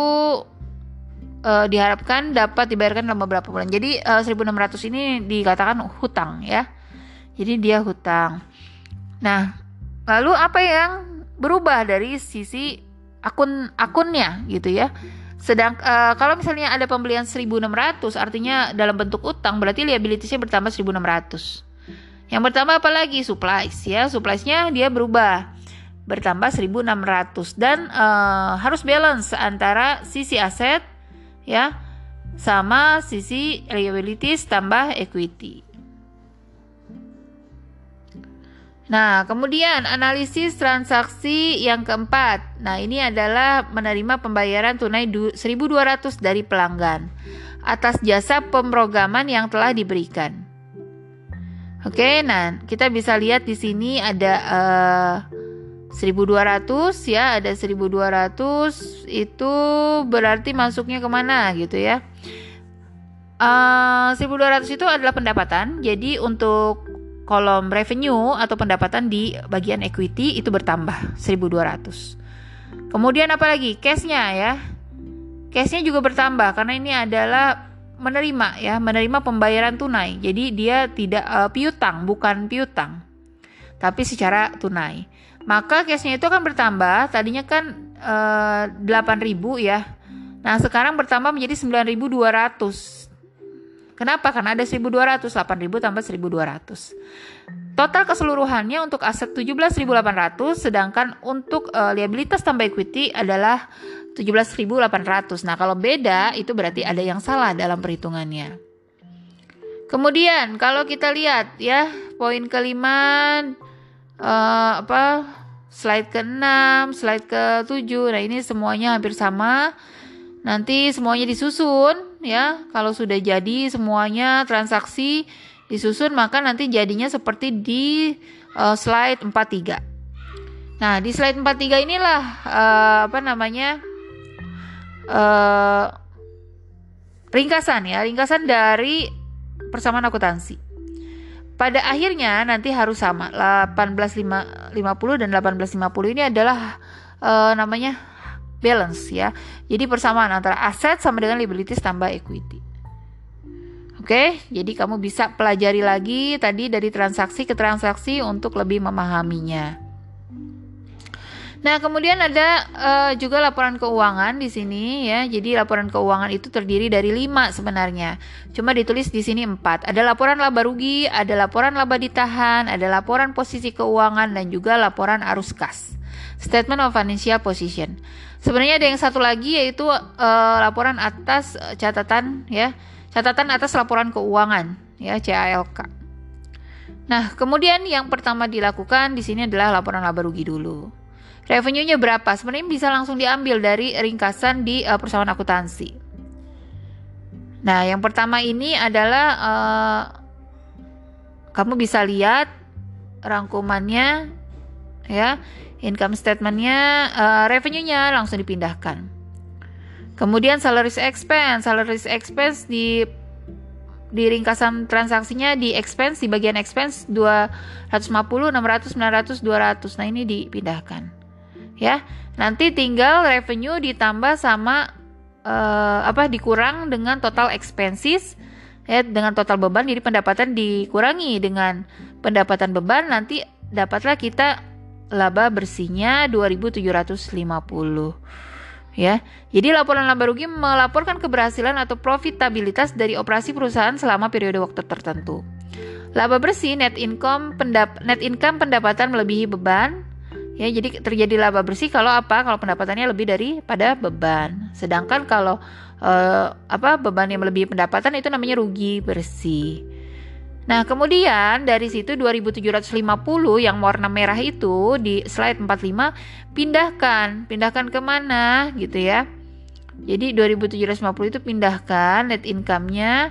uh, diharapkan dapat dibayarkan dalam beberapa bulan. Jadi uh, eh, 1600 ini dikatakan hutang ya. Jadi dia hutang. Nah, lalu apa yang berubah dari sisi akun akunnya gitu ya? Sedang uh, kalau misalnya ada pembelian 1600 artinya dalam bentuk utang berarti liabilitiesnya bertambah 1600. Yang pertama apa lagi? Supplies ya. Suppliesnya dia berubah bertambah 1600 dan uh, harus balance antara sisi aset ya sama sisi liabilities tambah equity. Nah, kemudian analisis transaksi yang keempat. Nah, ini adalah menerima pembayaran tunai 1.200 dari pelanggan atas jasa pemrograman yang telah diberikan. Oke, nah kita bisa lihat di sini ada uh, 1200 ya ada 1200 itu berarti masuknya ke mana gitu ya uh, eh, 1200 itu adalah pendapatan jadi untuk kolom revenue atau pendapatan di bagian equity itu bertambah 1200 kemudian apa lagi? Cashnya ya. Cashnya juga bertambah karena ini adalah menerima ya menerima pembayaran tunai. Jadi dia tidak uh, piutang bukan piutang tapi secara tunai. Maka cashnya itu akan bertambah. Tadinya kan uh, eh, 8000 ya. Nah sekarang bertambah menjadi 9200 Kenapa? Karena ada 1200, 8000 tambah 1200. Total keseluruhannya untuk aset 17.800 sedangkan untuk uh, liabilitas tambah equity adalah 17.800. Nah, kalau beda itu berarti ada yang salah dalam perhitungannya. Kemudian kalau kita lihat ya, poin kelima uh, apa slide ke-6, slide ke-7. Nah, ini semuanya hampir sama. Nanti semuanya disusun ya. Kalau sudah jadi semuanya transaksi disusun maka nanti jadinya seperti di uh, slide 43. Nah, di slide 43 inilah uh, apa namanya? Uh, ringkasan ya, ringkasan dari persamaan akuntansi pada akhirnya nanti harus sama 1850 dan 1850 ini adalah uh, namanya balance ya. Jadi persamaan antara aset sama dengan liabilities tambah equity. Oke, jadi kamu bisa pelajari lagi tadi dari transaksi ke transaksi untuk lebih memahaminya. Nah, kemudian ada uh, juga laporan keuangan di sini ya. Jadi laporan keuangan itu terdiri dari lima sebenarnya. Cuma ditulis di sini empat. Ada laporan laba rugi, ada laporan laba ditahan, ada laporan posisi keuangan dan juga laporan arus kas. Statement of Financial Position. Sebenarnya ada yang satu lagi yaitu uh, laporan atas uh, catatan ya, catatan atas laporan keuangan ya CALK. Nah, kemudian yang pertama dilakukan di sini adalah laporan laba rugi dulu. Revenue-nya berapa? Sebenarnya bisa langsung diambil dari ringkasan di uh, persamaan akuntansi. Nah, yang pertama ini adalah uh, kamu bisa lihat rangkumannya ya, income statementnya, uh, revenue-nya langsung dipindahkan. Kemudian salaries expense, salaries expense di di ringkasan transaksinya di expense di bagian expense 250, 600, 900, 200. Nah, ini dipindahkan ya. Nanti tinggal revenue ditambah sama uh, apa dikurang dengan total expenses ya dengan total beban jadi pendapatan dikurangi dengan pendapatan beban nanti dapatlah kita laba bersihnya 2750. ya. Jadi laporan laba rugi melaporkan keberhasilan atau profitabilitas dari operasi perusahaan selama periode waktu tertentu. Laba bersih net income pendap net income pendapatan melebihi beban. Ya, jadi terjadi laba bersih kalau apa? Kalau pendapatannya lebih daripada beban. Sedangkan kalau uh, apa beban yang melebihi pendapatan itu namanya rugi bersih. Nah, kemudian dari situ 2750 yang warna merah itu di slide 45 pindahkan, pindahkan ke mana gitu ya. Jadi 2750 itu pindahkan net income-nya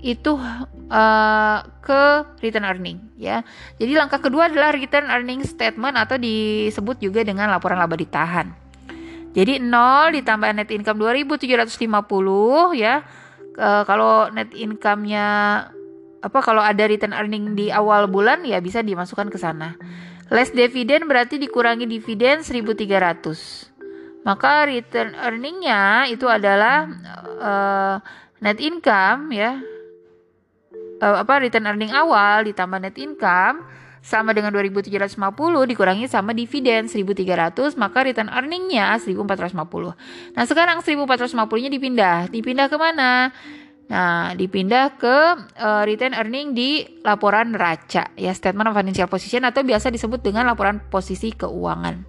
itu uh, ke return earning ya. Jadi langkah kedua adalah return earning statement atau disebut juga dengan laporan laba ditahan. Jadi 0 ditambah net income 2750 ya. Uh, kalau net income-nya apa kalau ada return earning di awal bulan ya bisa dimasukkan ke sana. Less dividend berarti dikurangi dividen 1300. Maka return earningnya itu adalah uh, net income ya. Uh, apa return earning awal ditambah net income sama dengan 2750 dikurangi sama dividen 1300 maka return earningnya 1450 nah sekarang 1450 nya dipindah dipindah ke mana Nah, dipindah ke uh, return earning di laporan neraca, ya statement of financial position atau biasa disebut dengan laporan posisi keuangan.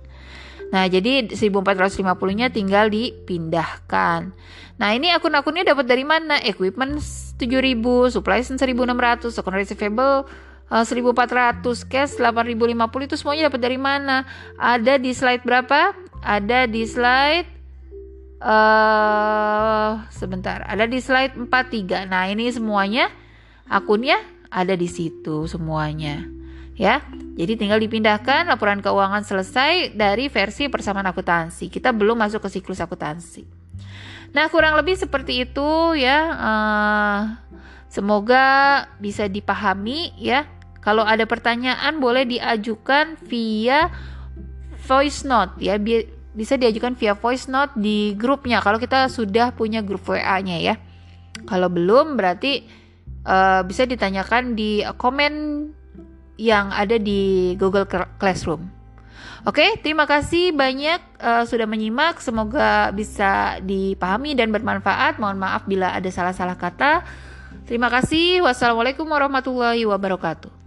Nah, jadi 1450-nya tinggal dipindahkan. Nah, ini akun-akunnya dapat dari mana? Equipment 7000, supply 1600, second receivable uh, 1400, cash 8050 itu semuanya dapat dari mana? Ada di slide berapa? Ada di slide uh, sebentar. Ada di slide 43 nah ini semuanya akunnya ada di situ semuanya. Ya jadi tinggal dipindahkan laporan keuangan selesai dari versi persamaan akuntansi. Kita belum masuk ke siklus akuntansi. Nah kurang lebih seperti itu ya. Uh, semoga bisa dipahami ya. Kalau ada pertanyaan boleh diajukan via voice note ya bisa diajukan via voice note di grupnya kalau kita sudah punya grup WA-nya ya. Kalau belum berarti uh, bisa ditanyakan di komen yang ada di Google Classroom. Oke, terima kasih banyak uh, sudah menyimak. Semoga bisa dipahami dan bermanfaat. Mohon maaf bila ada salah-salah kata. Terima kasih. Wassalamualaikum warahmatullahi wabarakatuh.